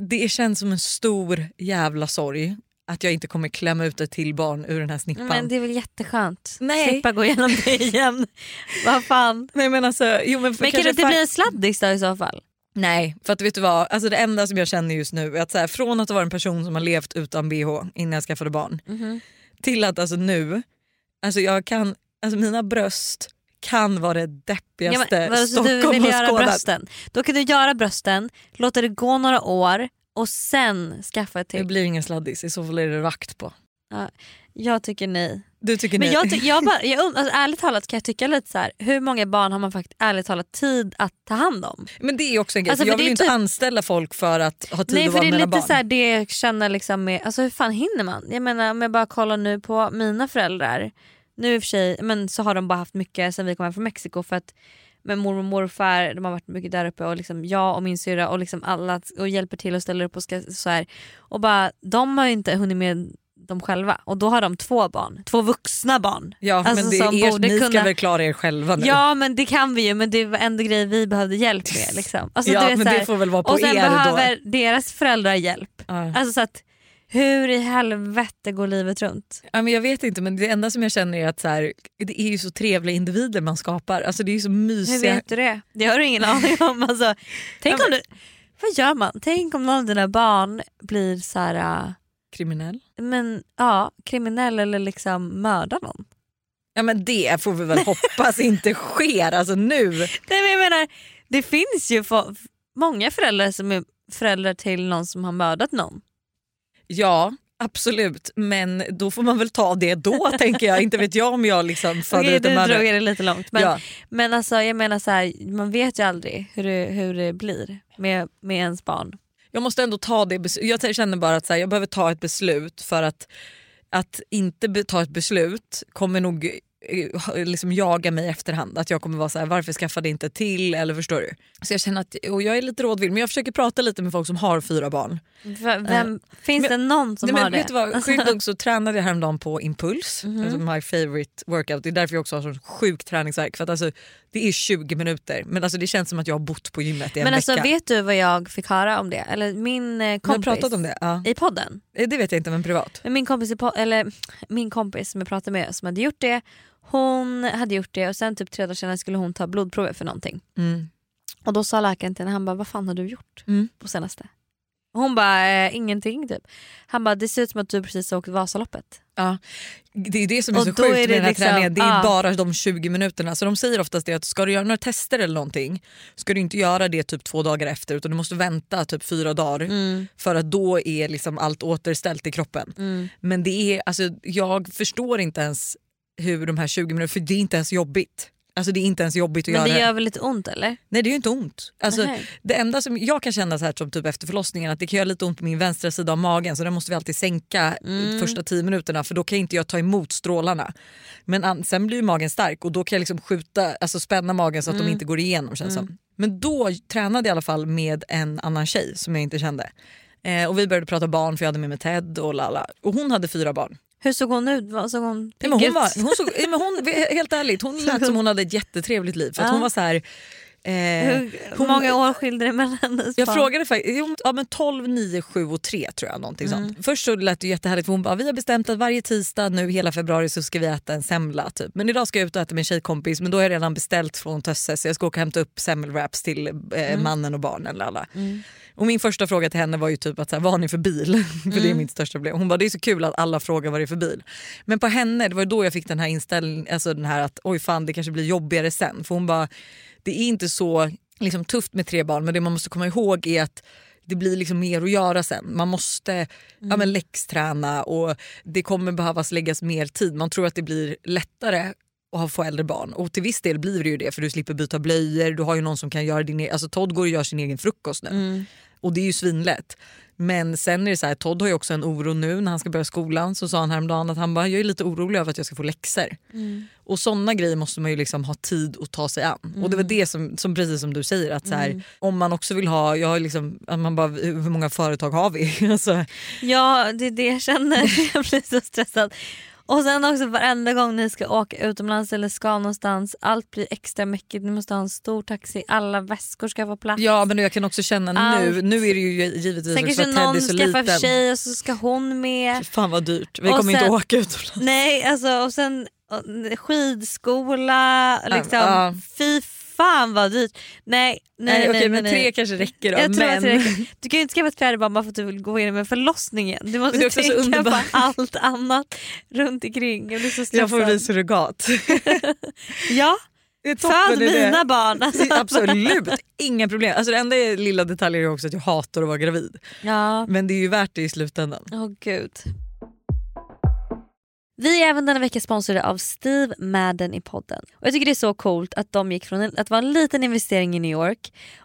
det känns som en stor jävla sorg att jag inte kommer klämma ut ett till barn ur den här snippan. Men det är väl jätteskönt. Nej. Slippa gå igenom det igen. Vad fan. Nej, men alltså, jo, men Men kan det inte bli en sladdis då i så fall? Nej, för att vet du vad? Alltså det enda som jag känner just nu är att så här, från att vara en person som har levt utan bh innan jag skaffade barn Mhm. till att alltså nu, alltså jag kan, alltså mina bröst kan vara det deppigaste men, vadå, så Stockholm du vill har göra skådat. brösten. Då kan du göra brösten, låta det gå några år och sen skaffa ett Det till. blir ingen sladdis, i så fall är det rakt på. Jag tycker nej. Du tycker Men nej? jag, ty- jag, bara, jag alltså, ärligt talat kan jag tycka lite så här. hur många barn har man faktiskt ärligt talat tid att ta hand om? Men det är också en grej, Alltså, för jag för vill det ju är inte typ- anställa folk för att ha tid Nej att för vara det är med mina lite barn. så här, det jag känner liksom med, alltså hur fan hinner man? Jag menar om jag bara kollar nu på mina föräldrar. Nu i och för sig men så har de bara haft mycket sen vi kom hem från Mexiko för att med mormor och morfar, de har varit mycket där uppe och liksom jag och min syrra och liksom alla och hjälper till och ställer upp och ska, så här. Och bara, de har ju inte hunnit med dem själva och då har de två barn, två vuxna barn. ja, alltså, men det är er, ni ska kunna- väl klara er själva nu? Ja men det kan vi ju men det var ändå grejer vi behövde hjälp med. Liksom. Alltså, Ja, men här, det får väl vara på och sen er behöver då. deras föräldrar hjälp. Ja. Alltså så att hur i helvete går livet runt? Ja, men jag vet inte men det enda som jag känner är att så här, det är ju så trevliga individer man skapar. Alltså, det är ju så Hur mysiga. vet du det? Det har du ingen aning om. Alltså, tänk Ja, om du, vad gör man? Tänk om någon av dina barn blir så här, äh, Kriminell? men, ja, kriminell eller liksom mördar någon. Ja men det får vi väl hoppas inte sker alltså nu. Nej, men jag menar, det finns ju många föräldrar som är föräldrar till någon som har mördat någon. Ja absolut men då får man väl ta det då tänker jag. Inte vet jag om jag liksom föder ut en du drog mördare. det lite långt. Men, Ja. men alltså, jag menar så här, man vet ju aldrig hur det, hur det blir med, med ens barn. Jag måste ändå ta det. Jag känner bara att så här, jag behöver ta ett beslut för att att inte ta ett beslut kommer nog liksom jaga mig i efterhand. Att jag kommer vara så här, varför skaffade inte till? Eller förstår du? Så jag känner att, och jag är lite rådvill men jag försöker prata lite med folk som har fyra barn. Vem, finns men- det någon som Nej, men har det? vet du vad? Sjukt nog så tränade jag häromdagen på Impuls, Mhm. alltså my favorite workout. Det är därför jag också har så sjuk träningsvärk. För att alltså, det är 20 minuter men alltså, det känns som att jag har bott på gymmet i en men alltså, vecka. vet du vad jag fick höra om det? Eller min eh, Har kompis pratat om det? Ja. i podden. Eh, Det vet jag inte men privat. Men Min kompis, eller, min kompis som jag pratade med som hade gjort det, hon hade gjort det och sen typ tre dagar senare skulle hon ta blodprover för någonting. Mm. Och då sa läkaren till henne, han bara vad fan har du gjort Mm. på senaste? Hon bara eh, ingenting typ. Han bara det ser ut som att du precis har åkt Vasaloppet. Ja. Det är det som är Och så sjukt är med det den här liksom- träningen. Det är ja. bara de 20 minuterna. Så de säger oftast det att ska du göra några tester eller någonting ska du inte göra det typ två dagar efter utan du måste vänta typ fyra dagar Mm. för att då är liksom allt återställt i kroppen. Men det är, alltså, jag förstår inte ens hur de här 20 minuterna, för det är inte ens jobbigt. Alltså det är inte ens jobbigt att Men göra det gör väl lite ont eller? Nej det är ju inte ont. Alltså, det enda som jag kan känna så här som typ efter förlossningen att det kan göra lite ont på min vänstra sida av magen så den måste vi alltid sänka Mm. första 10 minuterna för då kan inte jag ta emot strålarna. Men sen blir ju magen stark och då kan jag liksom skjuta, alltså spänna magen så att Mm. de inte går igenom känns som. Men då tränade jag i alla fall med en annan tjej som jag inte kände. Eh, och vi började prata barn för jag hade med mig Ted och lala. Och hon hade fyra barn. Hur såg hon ut? Vad Såg hon pigg hon ut? var, hon såg, men hon, helt ärligt, hon lät som hon hade ett jättetrevligt liv. För Ja. hon var så här, Eh, Hur hon- många år skilde det mellan hennes Jag barn? frågade faktiskt, ja, men 12, 9, 7 och 3 tror jag. Någonting Mm. sånt. Först så lät det jättehärligt för hon bara vi har bestämt att varje tisdag nu hela februari så ska vi äta en semla. Typ. Men idag ska jag ut och äta med en tjejkompis men då har jag redan beställt från Tösse så jag ska åka och hämta upp semmelwraps till eh, Mm. mannen och barnen. Lalla. Och min första fråga till henne var ju typ att så här, vad har ni för bil? för det är mitt största problem. Hon bara det är så kul att alla frågar vad det är för bil. Men på henne det var då jag fick den här inställningen, alltså den här att oj fan det kanske blir jobbigare sen. För hon bara det är inte så liksom, tufft med tre barn men det man måste komma ihåg är att det blir liksom mer att göra sen. Man måste ja, men läxträna och det kommer behövas läggas mer tid. Man tror att det blir lättare ha- få äldre barn och till viss del blir det ju det för du slipper byta blöjor, du har ju någon som kan göra din e- alltså Todd går och gör sin egen frukost nu och det är ju svinlätt. Men sen är det så här, Todd har ju också en oro nu när han ska börja skolan så sa han häromdagen att han bara jag är lite orolig över att jag ska få läxor. Och sådana grejer måste man ju liksom ha tid att ta sig an. Och det var det som, som precis som du säger att så här, om man också vill ha, jag har liksom, man bara, hur många företag har vi? alltså, Ja det är det jag känner, jag blir så stressad. Och sen också varenda gång ni ska åka utomlands eller ska någonstans, allt blir extra mäckigt. Ni måste ha en stor taxi, alla väskor ska få plats. ja men jag kan också känna nu, Allt. nu är det ju givetvis Sen också kanske att Ted är någon så skaffar liten. tjej och så ska hon med. Fan vad dyrt, vi Och kommer inte sen- åka utomlands. Nej alltså och sen skidskola, liksom. ja. fy fan vad dyrt. Nej nej Nej, okej, nej, men nej. tre kanske räcker då. Jag tror men... att det räcker. Du kan ju inte skaffa ett fjärde barn bara för att du vill gå in med förlossningen. Du måste så tänka på allt annat runt omkring. Jag blir så stressad. Jag får bli surrogat. Ja, föd mina barn. Alltså. Absolut, inga problem. Alltså det enda lilla detaljer är också att jag hatar att vara gravid. Ja, Men det är ju värt det i slutändan. åh gud. Vi är även denna vecka sponsrade av Steve Madden i podden. Och Jag tycker det är så coolt att de gick från en- att vara en liten investering i New York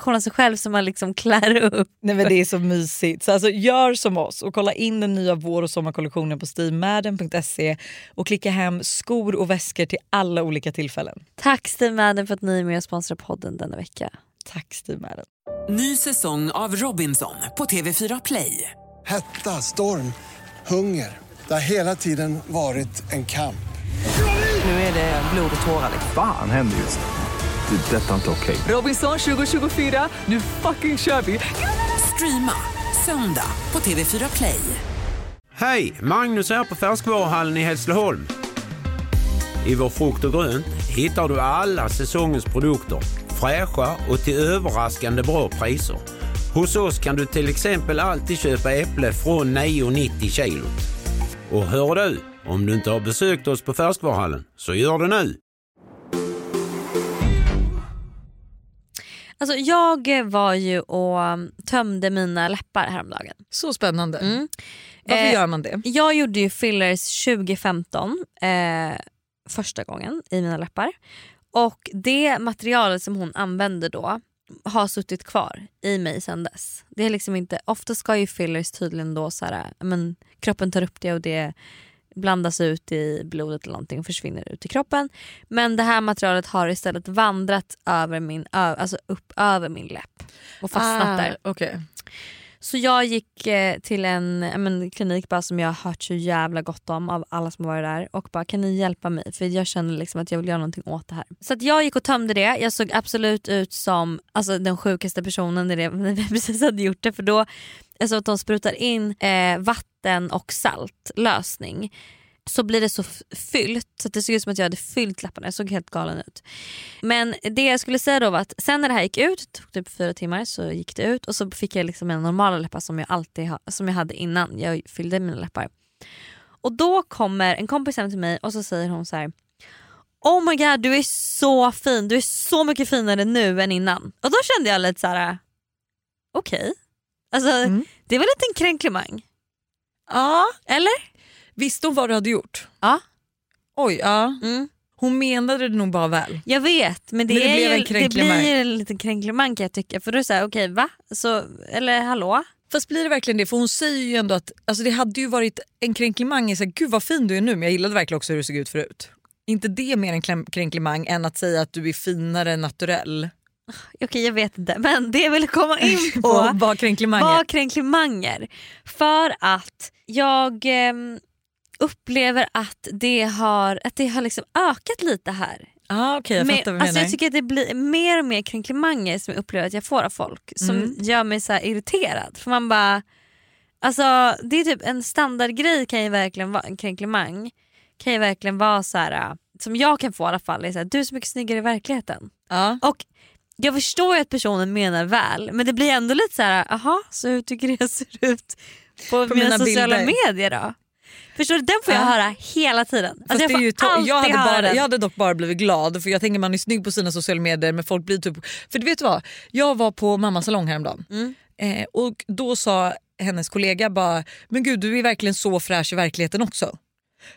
av sig själv som man liksom klär upp. Nej men det är så mysigt. Så alltså, gör som oss och kolla in den nya vår och sommarkollektionen på steamadden.se och klicka hem skor och väskor till alla olika tillfällen. Tack Steve Madden för att ni är med och sponsrar podden denna vecka. Tack Steve Madden. Ny säsong av Robinson på TV4 Play. Hetta, storm, hunger. Det har hela tiden varit en kamp. Nu är det blod och tårar. liksom. Fan händer just nu. Det. Detta är inte okej. Robinson 2024, nu fucking kör vi! Streama söndag på TV4 Play. Hej! Magnus här på Färskvaruhallen i Hässleholm. I vår frukt och grönt hittar du alla säsongens produkter. Fräscha och till överraskande bra priser. Hos oss kan du till exempel alltid köpa äpple från 9,90 kilot. Och hör du, om du inte har besökt oss på Färskvaruhallen, så gör det nu! Alltså jag var ju och um, tömde mina läppar häromdagen. Så spännande. Mm. Varför Eh, gör man det? Jag gjorde ju fillers 2015 eh, första gången i mina läppar. Och det materialet som hon använde då har suttit kvar i mig sedan dess. Det är liksom inte, ofta ska ju fillers tydligen då så här, men kroppen tar upp det och det blandas ut i blodet eller någonting och försvinner ut i kroppen. Men det här materialet har istället vandrat över min, alltså upp över min läpp och fastnat där. Ah, okej. Så jag gick eh, till en men, klinik bara som jag har hört så jävla gott om av alla som har varit där och bara kan ni hjälpa mig? För jag känner liksom att jag vill göra någonting åt det här. Så att jag gick och tömde det, jag såg absolut ut som alltså, den sjukaste personen när, det, när vi precis hade gjort det. För då, alltså att de sprutar in eh, vatten och saltlösning så blir det så fyllt så det såg ut som att jag hade fyllt läpparna. Jag såg helt galen ut. Men det jag skulle säga då var att sen när det här gick ut, det tog typ fyra timmar, så gick det ut och så fick jag liksom mina normala läppar som jag alltid ha, som jag hade innan jag fyllde mina läppar. Och då kommer en kompis hem till mig och så säger hon så här. Oh my god du är så fin, du är så mycket finare nu än innan. Och då kände jag lite så här. okej. Alltså Mm. det väl en liten kränklimang? Ja. Eller? Visste hon vad du hade gjort? Ja. Oj, ja. Mm. Hon menade det nog bara väl. Jag vet men det, Men det är blev ju, en det kränklimang. blir ju en liten kränklimang kan jag tycka. För då är det såhär, okej va? Så, eller hallå? Fast blir det verkligen det? För hon säger ju ändå att alltså det hade ju varit en kränklimang i så här, gud vad fin du är nu men jag gillade verkligen också hur du såg ut förut. inte det mer en kränklimang än att säga att du är finare naturell? Okej jag vet inte men det jag ville komma in på var kränklimanger. För att jag ehm, upplever att det har, att det har liksom ökat lite här. Ah, Okej jag fattar vad du alltså jag tycker att det blir mer och mer kränklimanger som jag upplever att jag får av folk som Mm. gör mig så irriterad. För man bara, alltså det är typ en standardgrej kan ju verkligen vara, en kränklimang kan ju verkligen vara så här som jag kan få i alla fall, är så här, du är så mycket snyggare i verkligheten. ja. Och jag förstår ju att personen menar väl men det blir ändå lite så här, aha så hur tycker du jag ser ut på, På mina, mina sociala bilder. medier då? Förstår du? Den får jag Ja. höra hela tiden. Fast Alltså ju får alltid jag, hade höra bara, den. jag hade dock bara blivit glad för jag tänker man är snygg på sina sociala medier men folk blir typ... För du vet vad? Jag var på mammas salong häromdagen Mm. eh, och då sa hennes kollega bara men gud du är verkligen så fräsch i verkligheten också.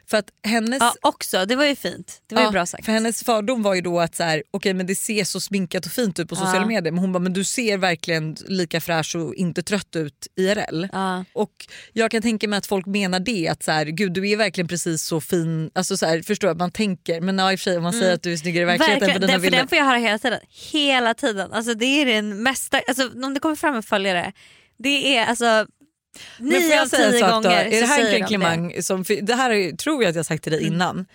För att hennes Ja, också, det var ju fint. Det var Ja, bra sagt. För hennes fördom var ju då att så här, okay, men det ser så sminkat och fint ut på Ja. sociala medier men hon bara men du ser verkligen lika fräsch och inte trött ut IRL. Ja. Och jag kan tänka mig att folk menar det att så här, gud du är verkligen precis så fin, alltså så här, förstår jag, man tänker men ja, i och för sig om man säger att du är snyggare i verkligheten Verkligen, på dina den, bilder. den får jag höra hela tiden. Hela tiden. Alltså, det är den mesta, alltså, om det kommer fram en följare, det är alltså nio av tio gånger då? Är det här en säger de kränklimang? Som, det här är, tror jag att jag sagt till dig Mm. innan.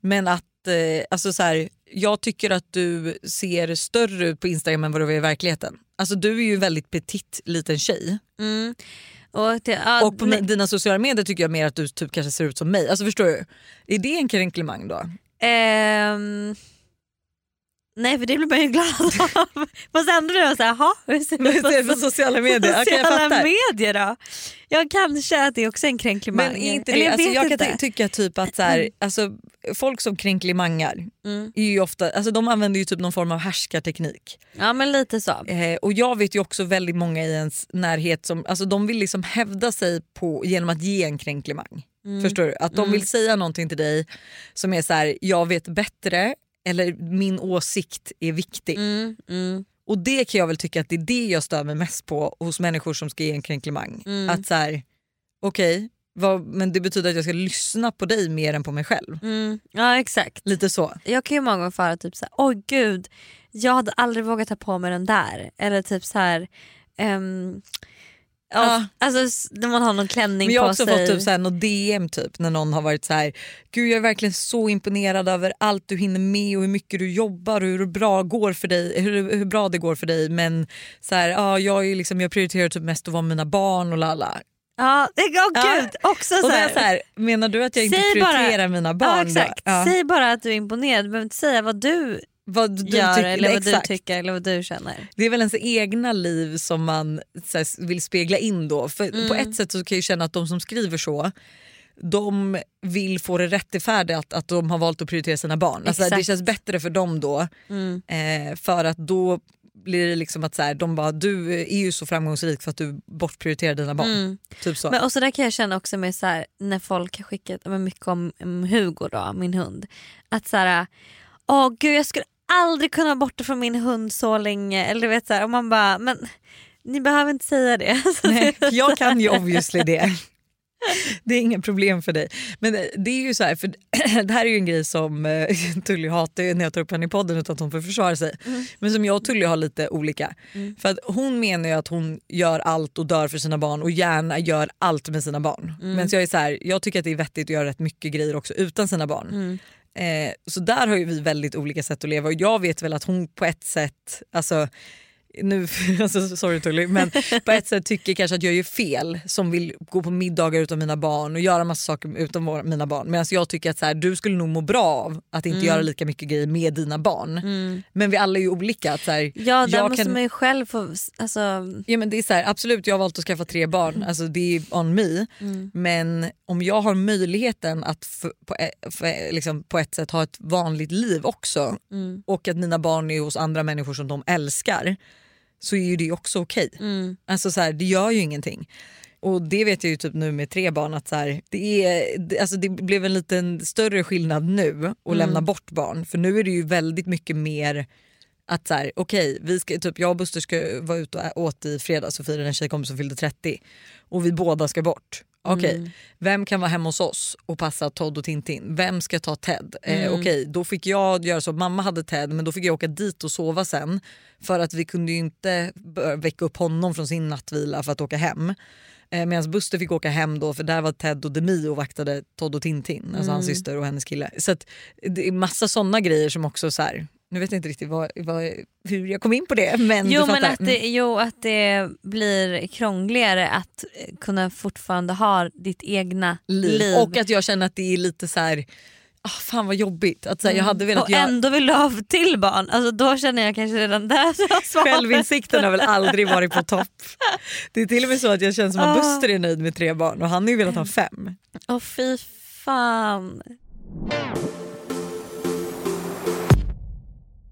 Men att eh, alltså så här, jag tycker att du ser större ut på Instagram än vad du är i verkligheten. Alltså du är ju en väldigt petit liten tjej. det. Mm. Och, det, ja, och på dina sociala medier tycker jag mer att du typ kanske ser ut som mig. Alltså förstår du? Är det en kränklimang då? ehm, nej för det blir man ju glad av. Fast ändå blir man såhär, jaha hur ser det ut på sociala medier? Sociala fattar. medier då? Ja kanske att det är också en kränklimang. Men är inte Eller det, jag alltså, jag kan inte. ty- tycka typ att så här, alltså, folk som kränklimangar Mm. är ju ofta, alltså, de använder ju typ någon form av härskarteknik. Ja men lite så. Eh, och jag vet ju också väldigt många i ens närhet som alltså, de vill liksom hävda sig på, genom att ge en kränklimang. Mm. Förstår du? Att de vill säga någonting till dig som är så här: jag vet bättre eller min åsikt är viktig. Mm, mm, Och det kan jag väl tycka att det är det jag stör mig mest på hos människor som ska ge en kränklimang. Mm. Att så här, okej, vad- men det betyder att jag ska lyssna på dig mer än på mig själv. mm. Ja exakt. Lite så. Jag kan ju många gånger få höra typ såhär, oj gud jag hade aldrig vågat ta på mig den där. Eller typ så här. ehm, ja. Alltså s- när man har någon klänning Men jag har på också sig. fått typ såhär, något DM typ, när någon har varit så här: Gud jag är verkligen så imponerad över allt du hinner med och hur mycket du jobbar och hur bra, går för dig, hur, hur bra det går för dig. Men så här, ja, jag, är liksom, jag prioriterar typ mest att vara med mina barn och lalla. Ja, det- åh Ja. gud också så är här. jag så här, menar du att jag inte Säg bara- prioriterar mina barn? Ja, exakt. Ja. Säg bara att du är imponerad, du behöver inte säga vad du vad du gör tycker- eller vad exakt. du tycker eller vad du känner. Det är väl ens egna liv som man här, vill spegla in då. För Mm. På ett sätt så kan jag känna att de som skriver så de vill få det rättfärdigt att, att de har valt att prioritera sina barn. Alltså, det känns bättre för dem då. Mm. Eh, för att då blir det liksom att så här, de bara du är ju så framgångsrik för att du bortprioriterar dina barn. Mm. Typ så. Men och så där kan jag känna också med så här, när folk har skickat men mycket om, om Hugo, då, min hund. Att så här, åh gud jag skulle aldrig kunna vara borta från min hund så länge. Eller vet, så här, och man bara, men ni behöver inte säga det. Nej, jag kan ju obviously det. Det är inga problem för dig. Men det- är ju så här, för det här är ju en grej som eh, Tully hatar när jag tar upp henne i podden utan att hon får försvara sig. Men som jag och Tully har lite olika. För att hon menar ju att hon gör allt och dör för sina barn och gärna gör allt med sina barn. Men jag är så här, jag tycker att det är vettigt att göra rätt mycket grejer också utan sina barn. Eh, så där har ju vi väldigt olika sätt att leva och jag vet väl att hon på ett sätt, alltså nu, alltså, sorry Tully, men på ett sätt tycker kanske att jag gör fel som vill gå på middagar utan mina barn och göra massa saker utan våra- mina barn. Medan jag tycker att så här, du skulle nog må bra av att inte Mm. göra lika mycket grejer med dina barn. Men vi alla är ju olika. Att så här, Ja där måste kan- man ju själv få, alltså, Ja, men det är så här, absolut, jag har valt att skaffa tre barn. Alltså, det är on me. Men om jag har möjligheten att på, e- liksom, på ett sätt ha ett vanligt liv också och att mina barn är hos andra människor som de älskar så är ju det också okej. Alltså, så här, det gör ju ingenting. Och det vet jag ju typ nu med tre barn att så här, det, är, alltså det blev en liten större skillnad nu att lämna bort barn. För nu är det ju väldigt mycket mer att så här, okej, vi ska, typ jag och Buster ska vara ute och åt i fredags och fira en tjejkompis som fyllde 30 och vi båda ska bort. Okej, vem kan vara hemma hos oss och passa Todd och Tintin? Vem ska ta Ted? Eh, Okej, då fick jag göra så. Mamma hade Ted men då fick jag åka dit och sova sen för att vi kunde ju inte väcka upp honom från sin nattvila för att åka hem. Eh, Medan Buster fick åka hem då för där var Ted och Demi och vaktade Todd och Tintin, alltså hans syster och hennes kille. Så att det är massa såna grejer som också så här. Nu vet jag inte riktigt vad, vad, hur jag kom in på det men jo, men att det, jo att det blir krångligare att kunna fortfarande ha ditt egna liv. liv. Och att jag känner att det är lite så här. Ah, fan vad jobbigt. Att, så här, jag hade velat och ändå vill du ha till barn. Alltså, då känner jag kanske redan där. Självinsikten har väl aldrig varit på topp. Det är till och med så att jag känner som att Ah. Buster är nöjd med tre barn och han har ju velat ha fem. Åh fy fan.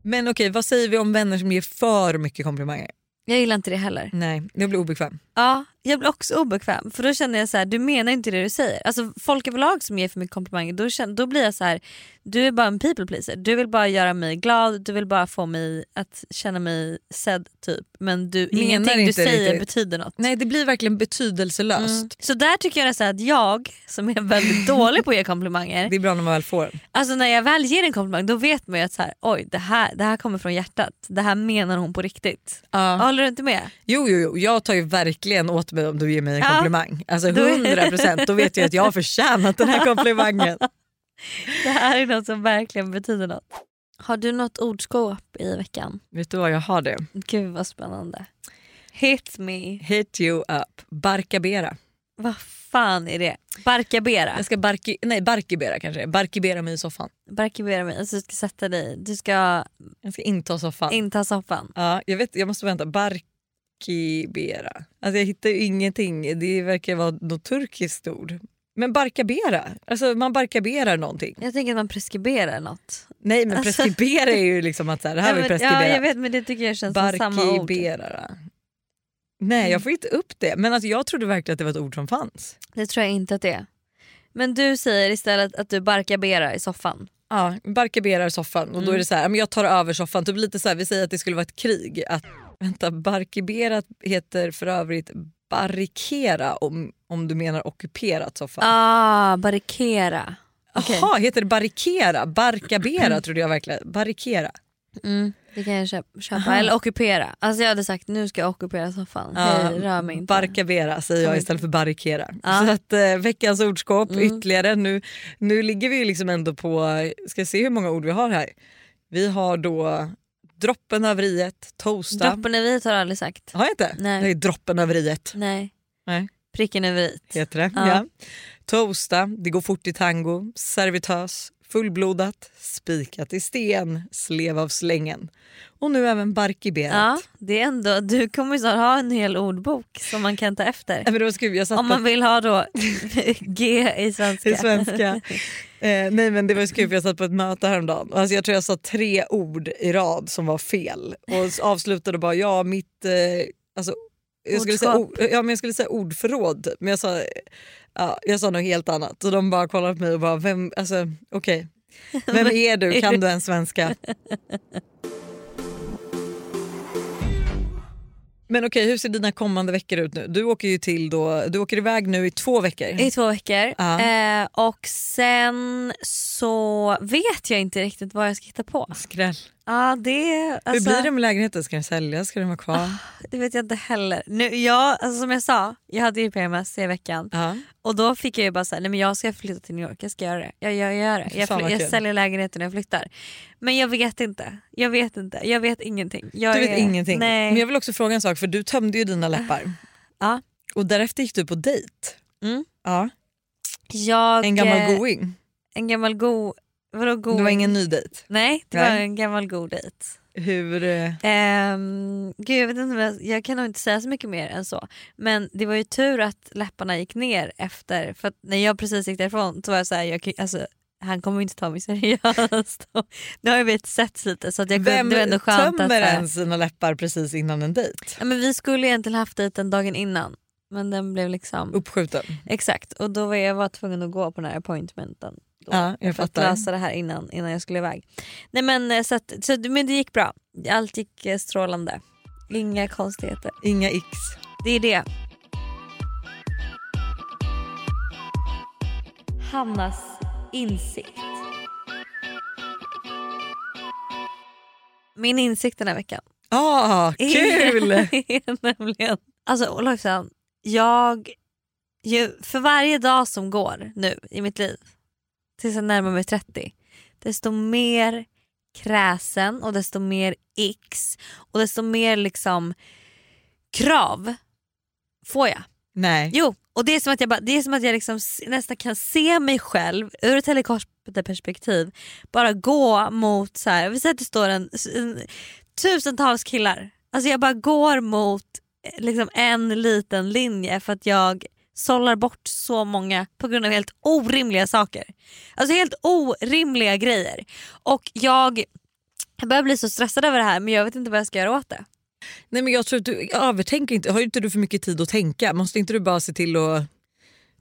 Men okej, vad säger vi om vänner som ger för mycket komplimanger? Jag gillar inte det heller. Nej, jag blir obekväm. Ja, jag blir också obekväm för då känner jag så här, du menar inte det du säger. Alltså folk överlag som ger för mycket komplimanger då, känner, då blir jag så här, du är bara en people pleaser. Du vill bara göra mig glad, du vill bara få mig att känna mig sedd typ. Men du, Menar ingenting du säger riktigt. betyder något. Nej, det blir verkligen betydelselöst. Mm. Så där tycker jag nästan att jag som är väldigt dålig på att ge komplimanger, Det är bra när man väl får den. alltså när jag väl ger en komplimang då vet man ju att så här, oj det här, det här kommer från hjärtat. Det här menar hon på riktigt. Ja. Håller du inte med? Jo, jo, jo, jag tar ju verkligen åt mig om du ger mig en Ja. komplimang. Alltså Då är- 100 procent, då vet jag att jag har förtjänat den här komplimangen. Det här är något som verkligen betyder något. Har du något ordskåp i veckan? Vet du vad jag har det? Gud vad spännande. Hit me. Hit you up. Barkabera. Vad fan är det? Barkabera. Jag ska barki, nej, barkibera kanske. Barkibera mig i soffan. Barkabera mig. Alltså, du ska sätta dig. Du ska Jag ska inta soffan. inta soffan. Ja, jag, vet, jag måste vänta. Barkibera. Alltså jag hittar ju ingenting. Det verkar vara något turkiskt ord. Men barkabera, alltså man barkaberar någonting. Jag tänker att man preskriberar något. Nej men Alltså- preskribera är ju liksom att så här, det här ja, men, preskribera. ja, jag vet men det tycker jag känns som samma ord. Barkiberara. Nej jag får inte upp det. Men alltså, jag trodde verkligen att det var ett ord som fanns. Det tror jag inte att det är. Men du säger istället att du barkaberar i soffan. Ja, barkaberar soffan och då Mm. är det så här, jag tar över soffan. Typ lite så här, vi säger att det skulle vara ett krig. Att, vänta, barkiberat heter för övrigt barrikera om, om du menar ockuperat soffan. Ah, barrikera. Okej. Jaha, heter det barrikera? Barkabera trodde jag verkligen. Barrikera. Mm, det kan jag köpa. köpa. Eller ockupera. Alltså jag hade sagt nu ska jag ockupera soffan. Hej, rör mig inte. Barkabera säger jag istället för barrikera. Ja. Så att, eh, veckans ordskåp Mm. ytterligare. Nu, nu ligger vi ju liksom ändå på, ska se hur många ord vi har här. Vi har då droppen över iet, toasta. Droppen över i har jag aldrig sagt. Har jag inte? Nej. Det är droppen över iet Nej. Nej. Pricken över i. heter det. Ja. Ja. Toasta, det går fort i tango, servitös, fullblodat, spikat i sten, slev av slängen. Och nu även barkiberat. Ja, det är ändå, du kommer snart ha en hel ordbok som man kan ta efter. Men det var skoj, jag satt Om man vill ha då G i svenska. i svenska. Eh, nej men det var så kul för jag satt på ett möte häromdagen och alltså jag tror jag sa tre ord i rad som var fel och avslutade bara ja mitt eh, alltså, jag skulle, säga, ja, men jag skulle säga ordförråd men jag sa, ja, jag sa något helt annat och de bara kollade på mig och bara vem, alltså okej. Vem är du? Kan du ens svenska? Men okej, hur ser dina kommande veckor ut nu? Du åker ju till då, du åker iväg nu i två veckor. I två veckor. Ja. Eh, och sen så vet jag inte riktigt vad jag ska hitta på. Skräll. Ja, det, Hur alltså, blir det med lägenheten? Ska den säljas? Ska den vara kvar? det vet jag inte heller. Nu, jag, alltså, som jag sa, jag hade ju PMS i veckan Ja. och då fick jag ju bara säga nej men jag ska flytta till New York, jag ska göra det. Jag, jag gör det. Jag, Fan, fly- vad jag kul. säljer lägenheten när jag flyttar. Men jag vet inte. Jag vet inte. Jag vet ingenting. Jag Du vet är, ingenting. Nej. Men jag vill också fråga en sak för du tömde ju dina läppar. Ja. Och därefter gick du på dejt. Mm. Ja. jag, En gammal eh, going. En gammal go... Vadå go? Det var ingen ny dejt. Nej, det Nej. var en gammal god dejt. Hur... eh, Ehm, gud, jag, vet inte, jag, jag kan nog inte säga så mycket mer än så. Men det var ju tur att läpparna gick ner efter. För att när jag precis gick därifrån så var jag såhär, jag, kan- alltså, han kommer inte ta mig seriöst. nu har vi sett lite så att jag, Vem det var ändå skönt att... tömmer här- ens sina läppar precis innan en dejt? Ja, men vi skulle egentligen haft dejten dagen innan. Men den blev liksom... Uppskjuten. Exakt, och då var jag var tvungen att gå på den här appointmenten. Då, Ja, jag för att fattar. lösa det här innan, innan jag skulle iväg. Nej, men, eh, så att, så, men det gick bra. Allt gick eh, strålande. Inga konstigheter. Inga x. Det är det. Hannas insikt. Min insikt den här veckan Ah, kul! är nämligen... Alltså Lojsan, jag... Ju, för varje dag som går nu i mitt liv tills jag närmar mig 30 desto mer kräsen och desto mer x och desto mer liksom krav får jag. Nej. Jo, och det är som att jag, bara, det är som att jag liksom nästan kan se mig själv ur ett helikopterperspektiv bara gå mot, så här, vi säger att det står en, en tusentals killar. Alltså jag bara går mot eh, liksom en liten linje för att jag sållar bort så många på grund av helt orimliga saker. Alltså helt orimliga grejer. Och jag, jag börjar bli så stressad över det här men jag vet inte vad jag ska göra åt det. Nej men jag tror att du övertänker inte. Har inte du för mycket tid att tänka? Måste inte du bara se till att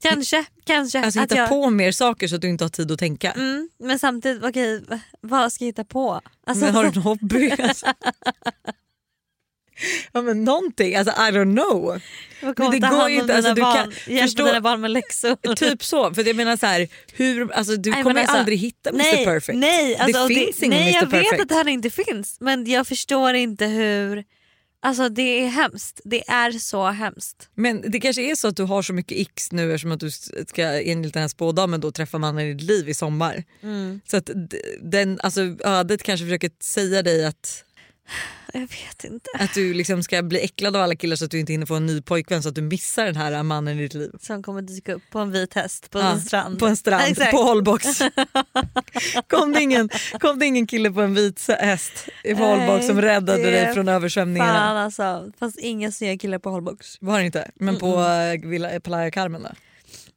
Kanske, kanske. alltså, att hitta jag, på mer saker så att du inte har tid att tänka? Mm, men samtidigt, okej, vad ska jag hitta på? Alltså, Men har du en hobby? Alltså. Ja men någonting, alltså I don't know. jag men det går ju inte, alltså, du barn, kan förstå- dina barn med läxor. Typ så, för jag menar så här, hur, alltså, du Nej, kommer alltså, aldrig hitta Mr nej, Perfect. Nej, alltså, det finns ingen nej, Mr jag Perfect. vet att han inte finns men jag förstår inte hur... Alltså det är hemskt. Det är så hemskt. Men det kanske är så att du har så mycket x nu eftersom att du ska enligt den här spådamen då träffa mannen i ditt liv i sommar. Mm. Så att den, alltså, ödet kanske försöker säga dig att, Jag vet inte. att du liksom ska bli äcklad av alla killar så att du inte hinner få en ny pojkvän så att du missar den här mannen i ditt liv. Som kommer dyka upp på en vit häst på Ja, en strand. På en strand, Exakt. på hållbox. kom, det ingen, kom det ingen kille på en vit häst i hållbox som räddade det- dig från översvämningarna? Fan alltså. Det fanns inga snygga killar på hållbox. Var det inte? Men på uh, Villa, Playa Carmen då?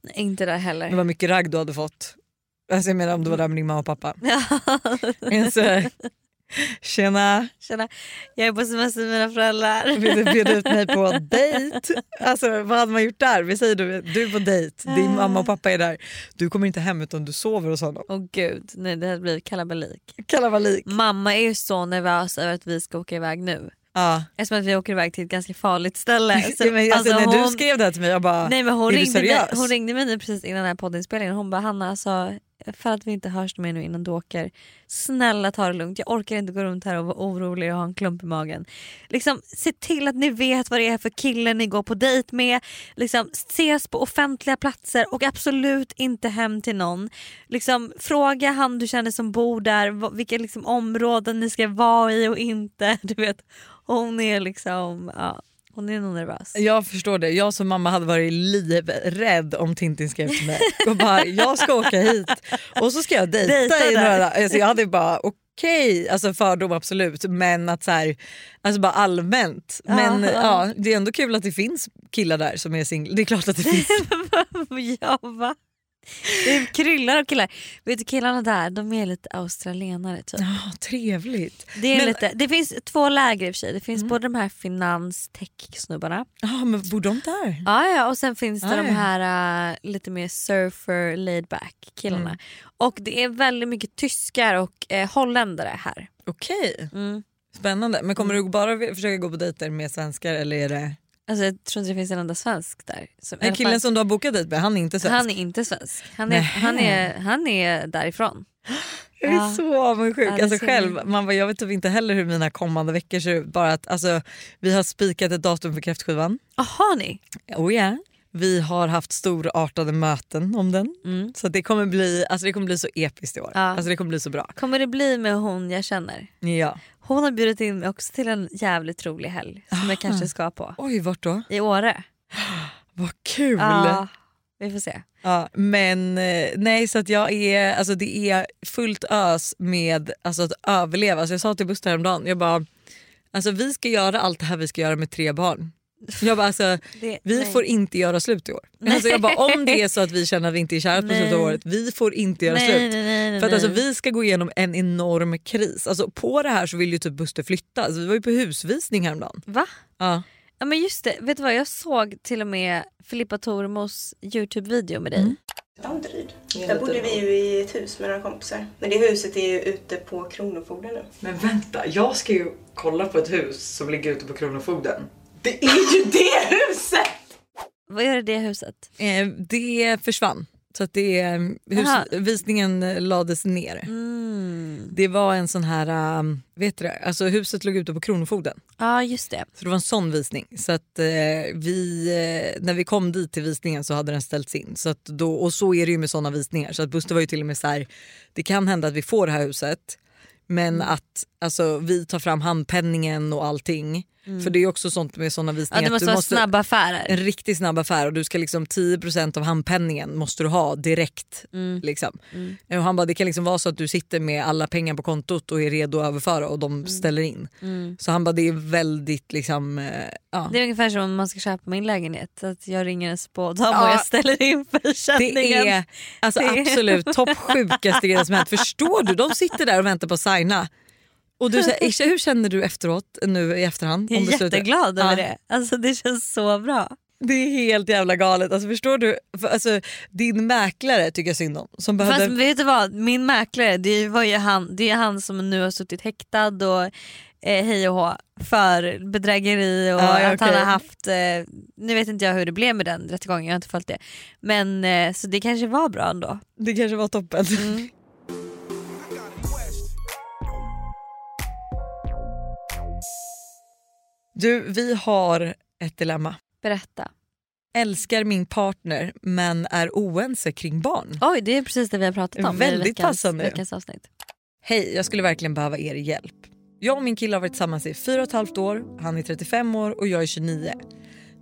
Nej, Inte där heller. Det var mycket ragg du hade fått. Alltså jag menar om du var där med din mamma och pappa. Ja. Tjena, Tjena, jag är på semester med mina föräldrar. vill du bjuda ut mig på dejt? Alltså vad hade man gjort där? Vi säger du, du är på dejt, din mamma och pappa är där. Du kommer inte hem utan du sover hos honom. Åh gud, nej, det hade blivit kalabalik. Kalabalik. Mamma är ju så nervös över att vi ska åka iväg nu. Ja. Eftersom att vi åker iväg till ett ganska farligt ställe. Så, men alltså, när hon, du skrev det här till mig jag bara, nej, men hon, är du ringde mig, seriös? hon ringde mig nu precis innan den här poddinspelningen hon bara Hanna alltså, för att vi inte hörs mer nu innan du åker, snälla ta det lugnt. Jag orkar inte gå runt här och vara orolig och ha en klump i magen. Liksom, se till att ni vet vad det är för kille ni går på dejt med. Liksom, ses på offentliga platser och absolut inte hem till någon. Liksom, fråga han du känner som bor där vilka liksom, områden ni ska vara i och inte. Du vet, hon är liksom, ja, hon är nog nervös. Jag förstår det. Jag som mamma hade varit livrädd om Tintin skrev till mig. Och bara, jag ska åka hit och så ska jag dejta, Dejta i några alltså Jag hade bara okej, alltså fördom absolut men att så här, alltså bara allmänt. Men ja, det är ändå kul att det finns killar där som är singlar. Det är klart att det finns. ja, va? Det kryllar av killar. Vet du killarna där de är lite australienare typ. Ja, trevligt. Det, är Men- lite, det finns två läger i och för sig. Det finns Mm. både de här finans tech snubbarna. Ja, men bor de där? Ja, ja, och sen finns det Ah, de här äh, lite mer surfer laid back killarna. Mm. Och det är väldigt mycket tyskar och eh, holländare här. Okej, Mm. spännande. Men kommer du bara försöka gå på dejter med svenskar eller är det... Alltså, jag tror inte det finns en enda svensk där. Som, Den killen fall- som du har bokat dejt med, han är inte svensk? han är inte svensk. Han är, han är, han är därifrån. Jag är Ja. så avundsjuk. Ja, alltså själv, man bara, jag vet typ inte heller hur mina kommande veckor ser ut. Bara att, alltså, vi har spikat ett datum för kräftskivan. Har ni? Oh yeah. Vi har haft storartade möten om den. Mm. Så det kommer, bli, alltså det kommer bli så episkt i år. Ja. Alltså det kommer bli så bra. Kommer det bli med hon jag känner? Ja. Hon har bjudit in mig också till en jävligt rolig helg som jag kanske ska på. Oj, vart då? I Åre. Vad kul! Ja, vi får se. Ja, men eh, nej så att jag är, alltså det är fullt ös med alltså, att överleva. Alltså, jag sa till Buster häromdagen, jag bara, alltså, vi ska göra allt det här vi ska göra med tre barn. Jag bara, alltså, Det, vi nej. får inte göra slut i år. Alltså, jag bara, om det är så att vi känner att vi inte är kära på slutet av året, vi får inte göra nej, slut. Nej, nej, nej, För att alltså, vi ska gå igenom en enorm kris. Alltså, på det här så vill ju typ Buster flytta. Alltså, vi var ju på husvisning häromdagen. Va? Ja. Ja men just det, vet du vad jag såg till och med Filippa Tormos Youtube-video med dig. Mm. Danderyd. Där bodde vi ju i ett hus med några kompisar. Men det huset är ju ute på Kronofogden nu. Men vänta, jag ska ju kolla på ett hus som ligger ute på Kronofogden. Det är ju det huset! Vad gör det huset? Eh, det försvann. Så att det, hus, Aha. visningen eh, lades ner. Mm. Det var en sån här, um, vet du det? Alltså huset låg ute på Kronofogden. Ja just det. Så det var en sån visning. Så att eh, vi, eh, när vi kom dit till visningen så hade den ställts in. Så att då, och så är det ju med såna visningar. Så att Buster var ju till och med så här, det kan hända att vi får det här huset men Mm. att alltså, vi tar fram handpenningen och allting. För det är också sånt med såna Mm. Ja, visningar. det måste du vara snabba affärer. en riktigt snabb affär och du ska liksom 10% av handpenningen måste du ha direkt. Mm. Liksom. Och han bara det kan liksom vara så att du sitter med alla pengar på kontot och är redo att överföra och de ställer in. Mm. Så han bara det är väldigt liksom, eh, ja. Det är ungefär som om man ska köpa min lägenhet. Att jag ringer en spådam Ja. och jag ställer in försäljningen. Det är alltså, Det är- absolut topp sjukaste grejen som hänt. Förstår du? De sitter där och väntar på att signa. Och du Isha, hur känner du efteråt nu i efterhand? Jag är jätteglad över Ja. det. Alltså, det känns så bra. Det är helt jävla galet. Alltså, förstår du? För, alltså, din mäklare tycker jag synd om. Som behövde... Fast vet du vad, min mäklare det var ju han, det är han som nu har suttit häktad och eh, hej och hå för bedrägeri och ja, att han har haft, eh, nu vet inte jag hur det blev med den rättegången, jag har inte följt det. Men eh, så det kanske var bra ändå. Det kanske var toppen. Mm. Du, vi har ett dilemma. Berätta. Älskar min partner men är oense kring barn. Oj det är precis det vi har pratat om Väldigt i veckans, passande. veckans avsnitt. Hej, jag skulle verkligen behöva er hjälp. Jag och min kille har varit tillsammans i fyra och ett halvt år, han är 35 år och jag är 29.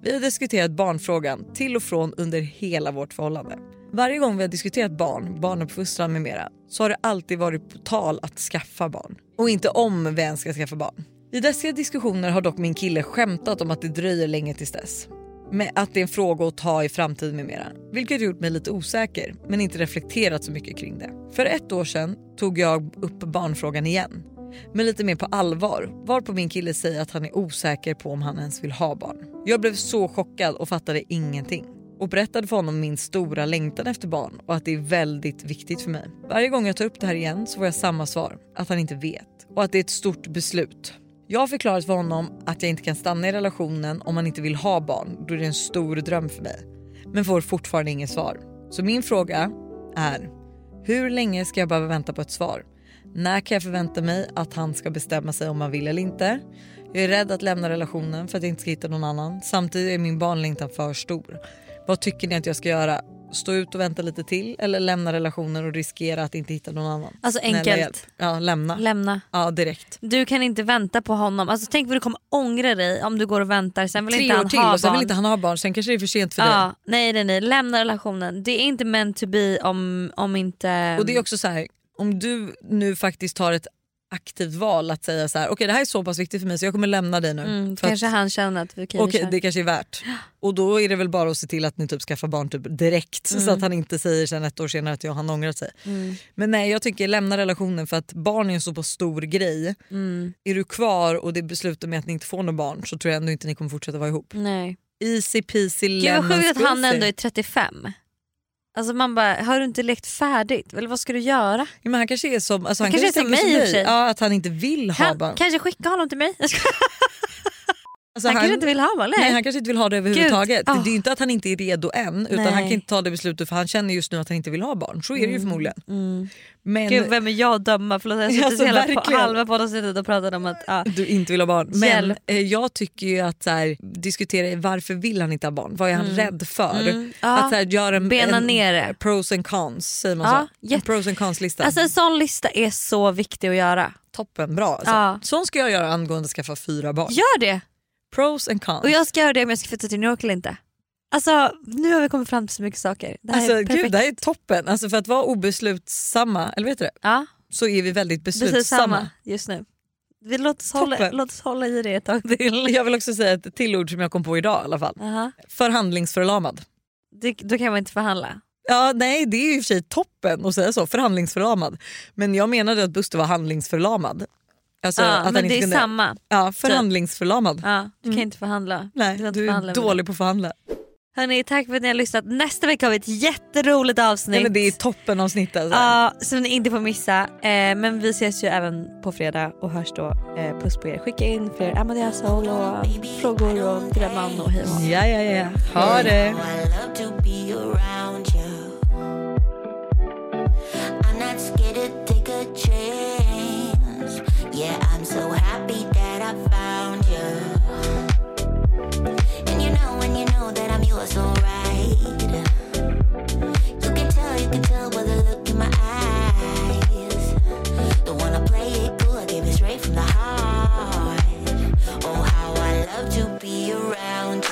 Vi har diskuterat barnfrågan till och från under hela vårt förhållande. Varje gång vi har diskuterat barn, barnuppfostran med mera så har det alltid varit på tal att skaffa barn. Och inte om vi ens ska skaffa barn. I dessa diskussioner har dock min kille skämtat om att det dröjer länge tills dess. Med att det är en fråga att ta i framtiden med mera. Vilket gjort mig lite osäker men inte reflekterat så mycket kring det. För ett år sedan tog jag upp barnfrågan igen. Men lite mer på allvar varpå min kille säger att han är osäker på om han ens vill ha barn. Jag blev så chockad och fattade ingenting och berättade för honom min stora längtan efter barn och att det är väldigt viktigt för mig. Varje gång jag tar upp det här igen så får jag samma svar, att han inte vet och att det är ett stort beslut. Jag har förklarat för honom att jag inte kan stanna i relationen om han inte vill ha barn då det en stor dröm för mig. Men får fortfarande inget svar. Så min fråga är, hur länge ska jag behöva vänta på ett svar? När kan jag förvänta mig att han ska bestämma sig om han vill eller inte? Jag är rädd att lämna relationen för att jag inte ska hitta någon annan. Samtidigt är min barnlängtan för stor. Vad tycker ni att jag ska göra? Stå ut och vänta lite till eller lämna relationen och riskera att inte hitta någon annan? Alltså enkelt. Ja, lämna. Lämna. Ja, direkt. Du kan inte vänta på honom. Alltså, tänk vad du kommer ångra dig om du går och väntar. Sen vill Tre inte år han till ha och sen barn. vill inte han ha barn. Sen kanske det är för sent för dig. ja, nej, nej, nej. Lämna relationen. Det är inte meant to be om, om inte... Och det är också så här, om du nu faktiskt tar ett aktivt val att säga så här, okej det här är så pass viktigt för mig så jag kommer lämna dig nu. mm, kanske att, han känner att vi kan okej, köra. det kanske är värt. Och då är det väl bara att se till att ni typ skaffar barn typ direkt så att han inte säger sen ett år senare att jag, han ångrat sig. Mm. Men nej jag tycker lämna relationen för att barn är en så pass stor grej. Mm. Är du kvar och det beslutar med att ni inte får några barn så tror jag ändå inte ni kommer fortsätta vara ihop. Nej. Easy peasy Gud lemon vad sjukt att han ändå är 35. Alltså man bara, har du inte lekt färdigt? Eller vad ska du göra? Ja, men han kanske är som, alltså, han Han kanske är som mig för sig. Ja, att han inte vill ha barn. kanske skicka honom till mig? Alltså, han, kanske inte vill ha eller? Nej han kanske inte vill ha det överhuvudtaget. Ah. Det är inte att han inte är redo än utan Nej. han kan inte ta det beslutet för han känner just nu att han inte vill ha barn. Så är det ju förmodligen. Men Gud vem är jag att döma? Förlåt, jag har Alltså, hela på, halva poddavsnittet och pratat om att ja. du inte vill ha barn. Men eh, jag tycker ju att så här, diskutera varför vill han inte ha barn? Vad är han rädd för? Mm. Ja. Att så här, göra en, Bena en ner det. pros and cons, säger man Ja, så? En pros and cons lista. Alltså en sån lista är så viktig att göra. Toppen bra. Alltså. Sån ska jag göra angående att skaffa fyra barn. Gör det! Pros and cons. Och jag ska göra det om jag ska flytta till New York eller inte. Alltså nu har vi kommit fram till så mycket saker. Det här Alltså, är perfekt. gud, det här är toppen. Alltså, för att vara obeslutsamma, eller vet du det? Ja, Så är vi väldigt beslutsamma. samma just nu. Vi låt, oss hålla, låt oss hålla i det ett tag till. Jag vill också säga ett till ord som jag kom på idag i alla fall. Aha. Förhandlingsförlamad. Det, då kan man inte förhandla. Ja, nej, det är ju i och för sig toppen att säga så, förhandlingsförlamad. Men jag menade att Buster var handlingsförlamad. Alltså, ja, men det är kunde... samma. Ja, förhandlingsförlamad. Ja, du kan Mm. inte förhandla. Nej, kan inte du är dålig på att förhandla. Hörni, tack för att ni har lyssnat. Nästa vecka har vi ett jätteroligt avsnitt. Nej, men det är toppen avsnitt alltså. Ja, som ni inte får missa. Eh, men vi ses ju även på fredag och hörs då. Eh, puss på er. Skicka in fler Amadeus Soul och frågor och grädman och hej och. Ja, ja, ja. Ha det. Yeah, I'm so happy that I found you. And you know, and you know that I'm yours, alright. You can tell, you can tell by the look in my eyes. Don't wanna play it cool, I gave it straight from the heart. Oh, how I love to be around you.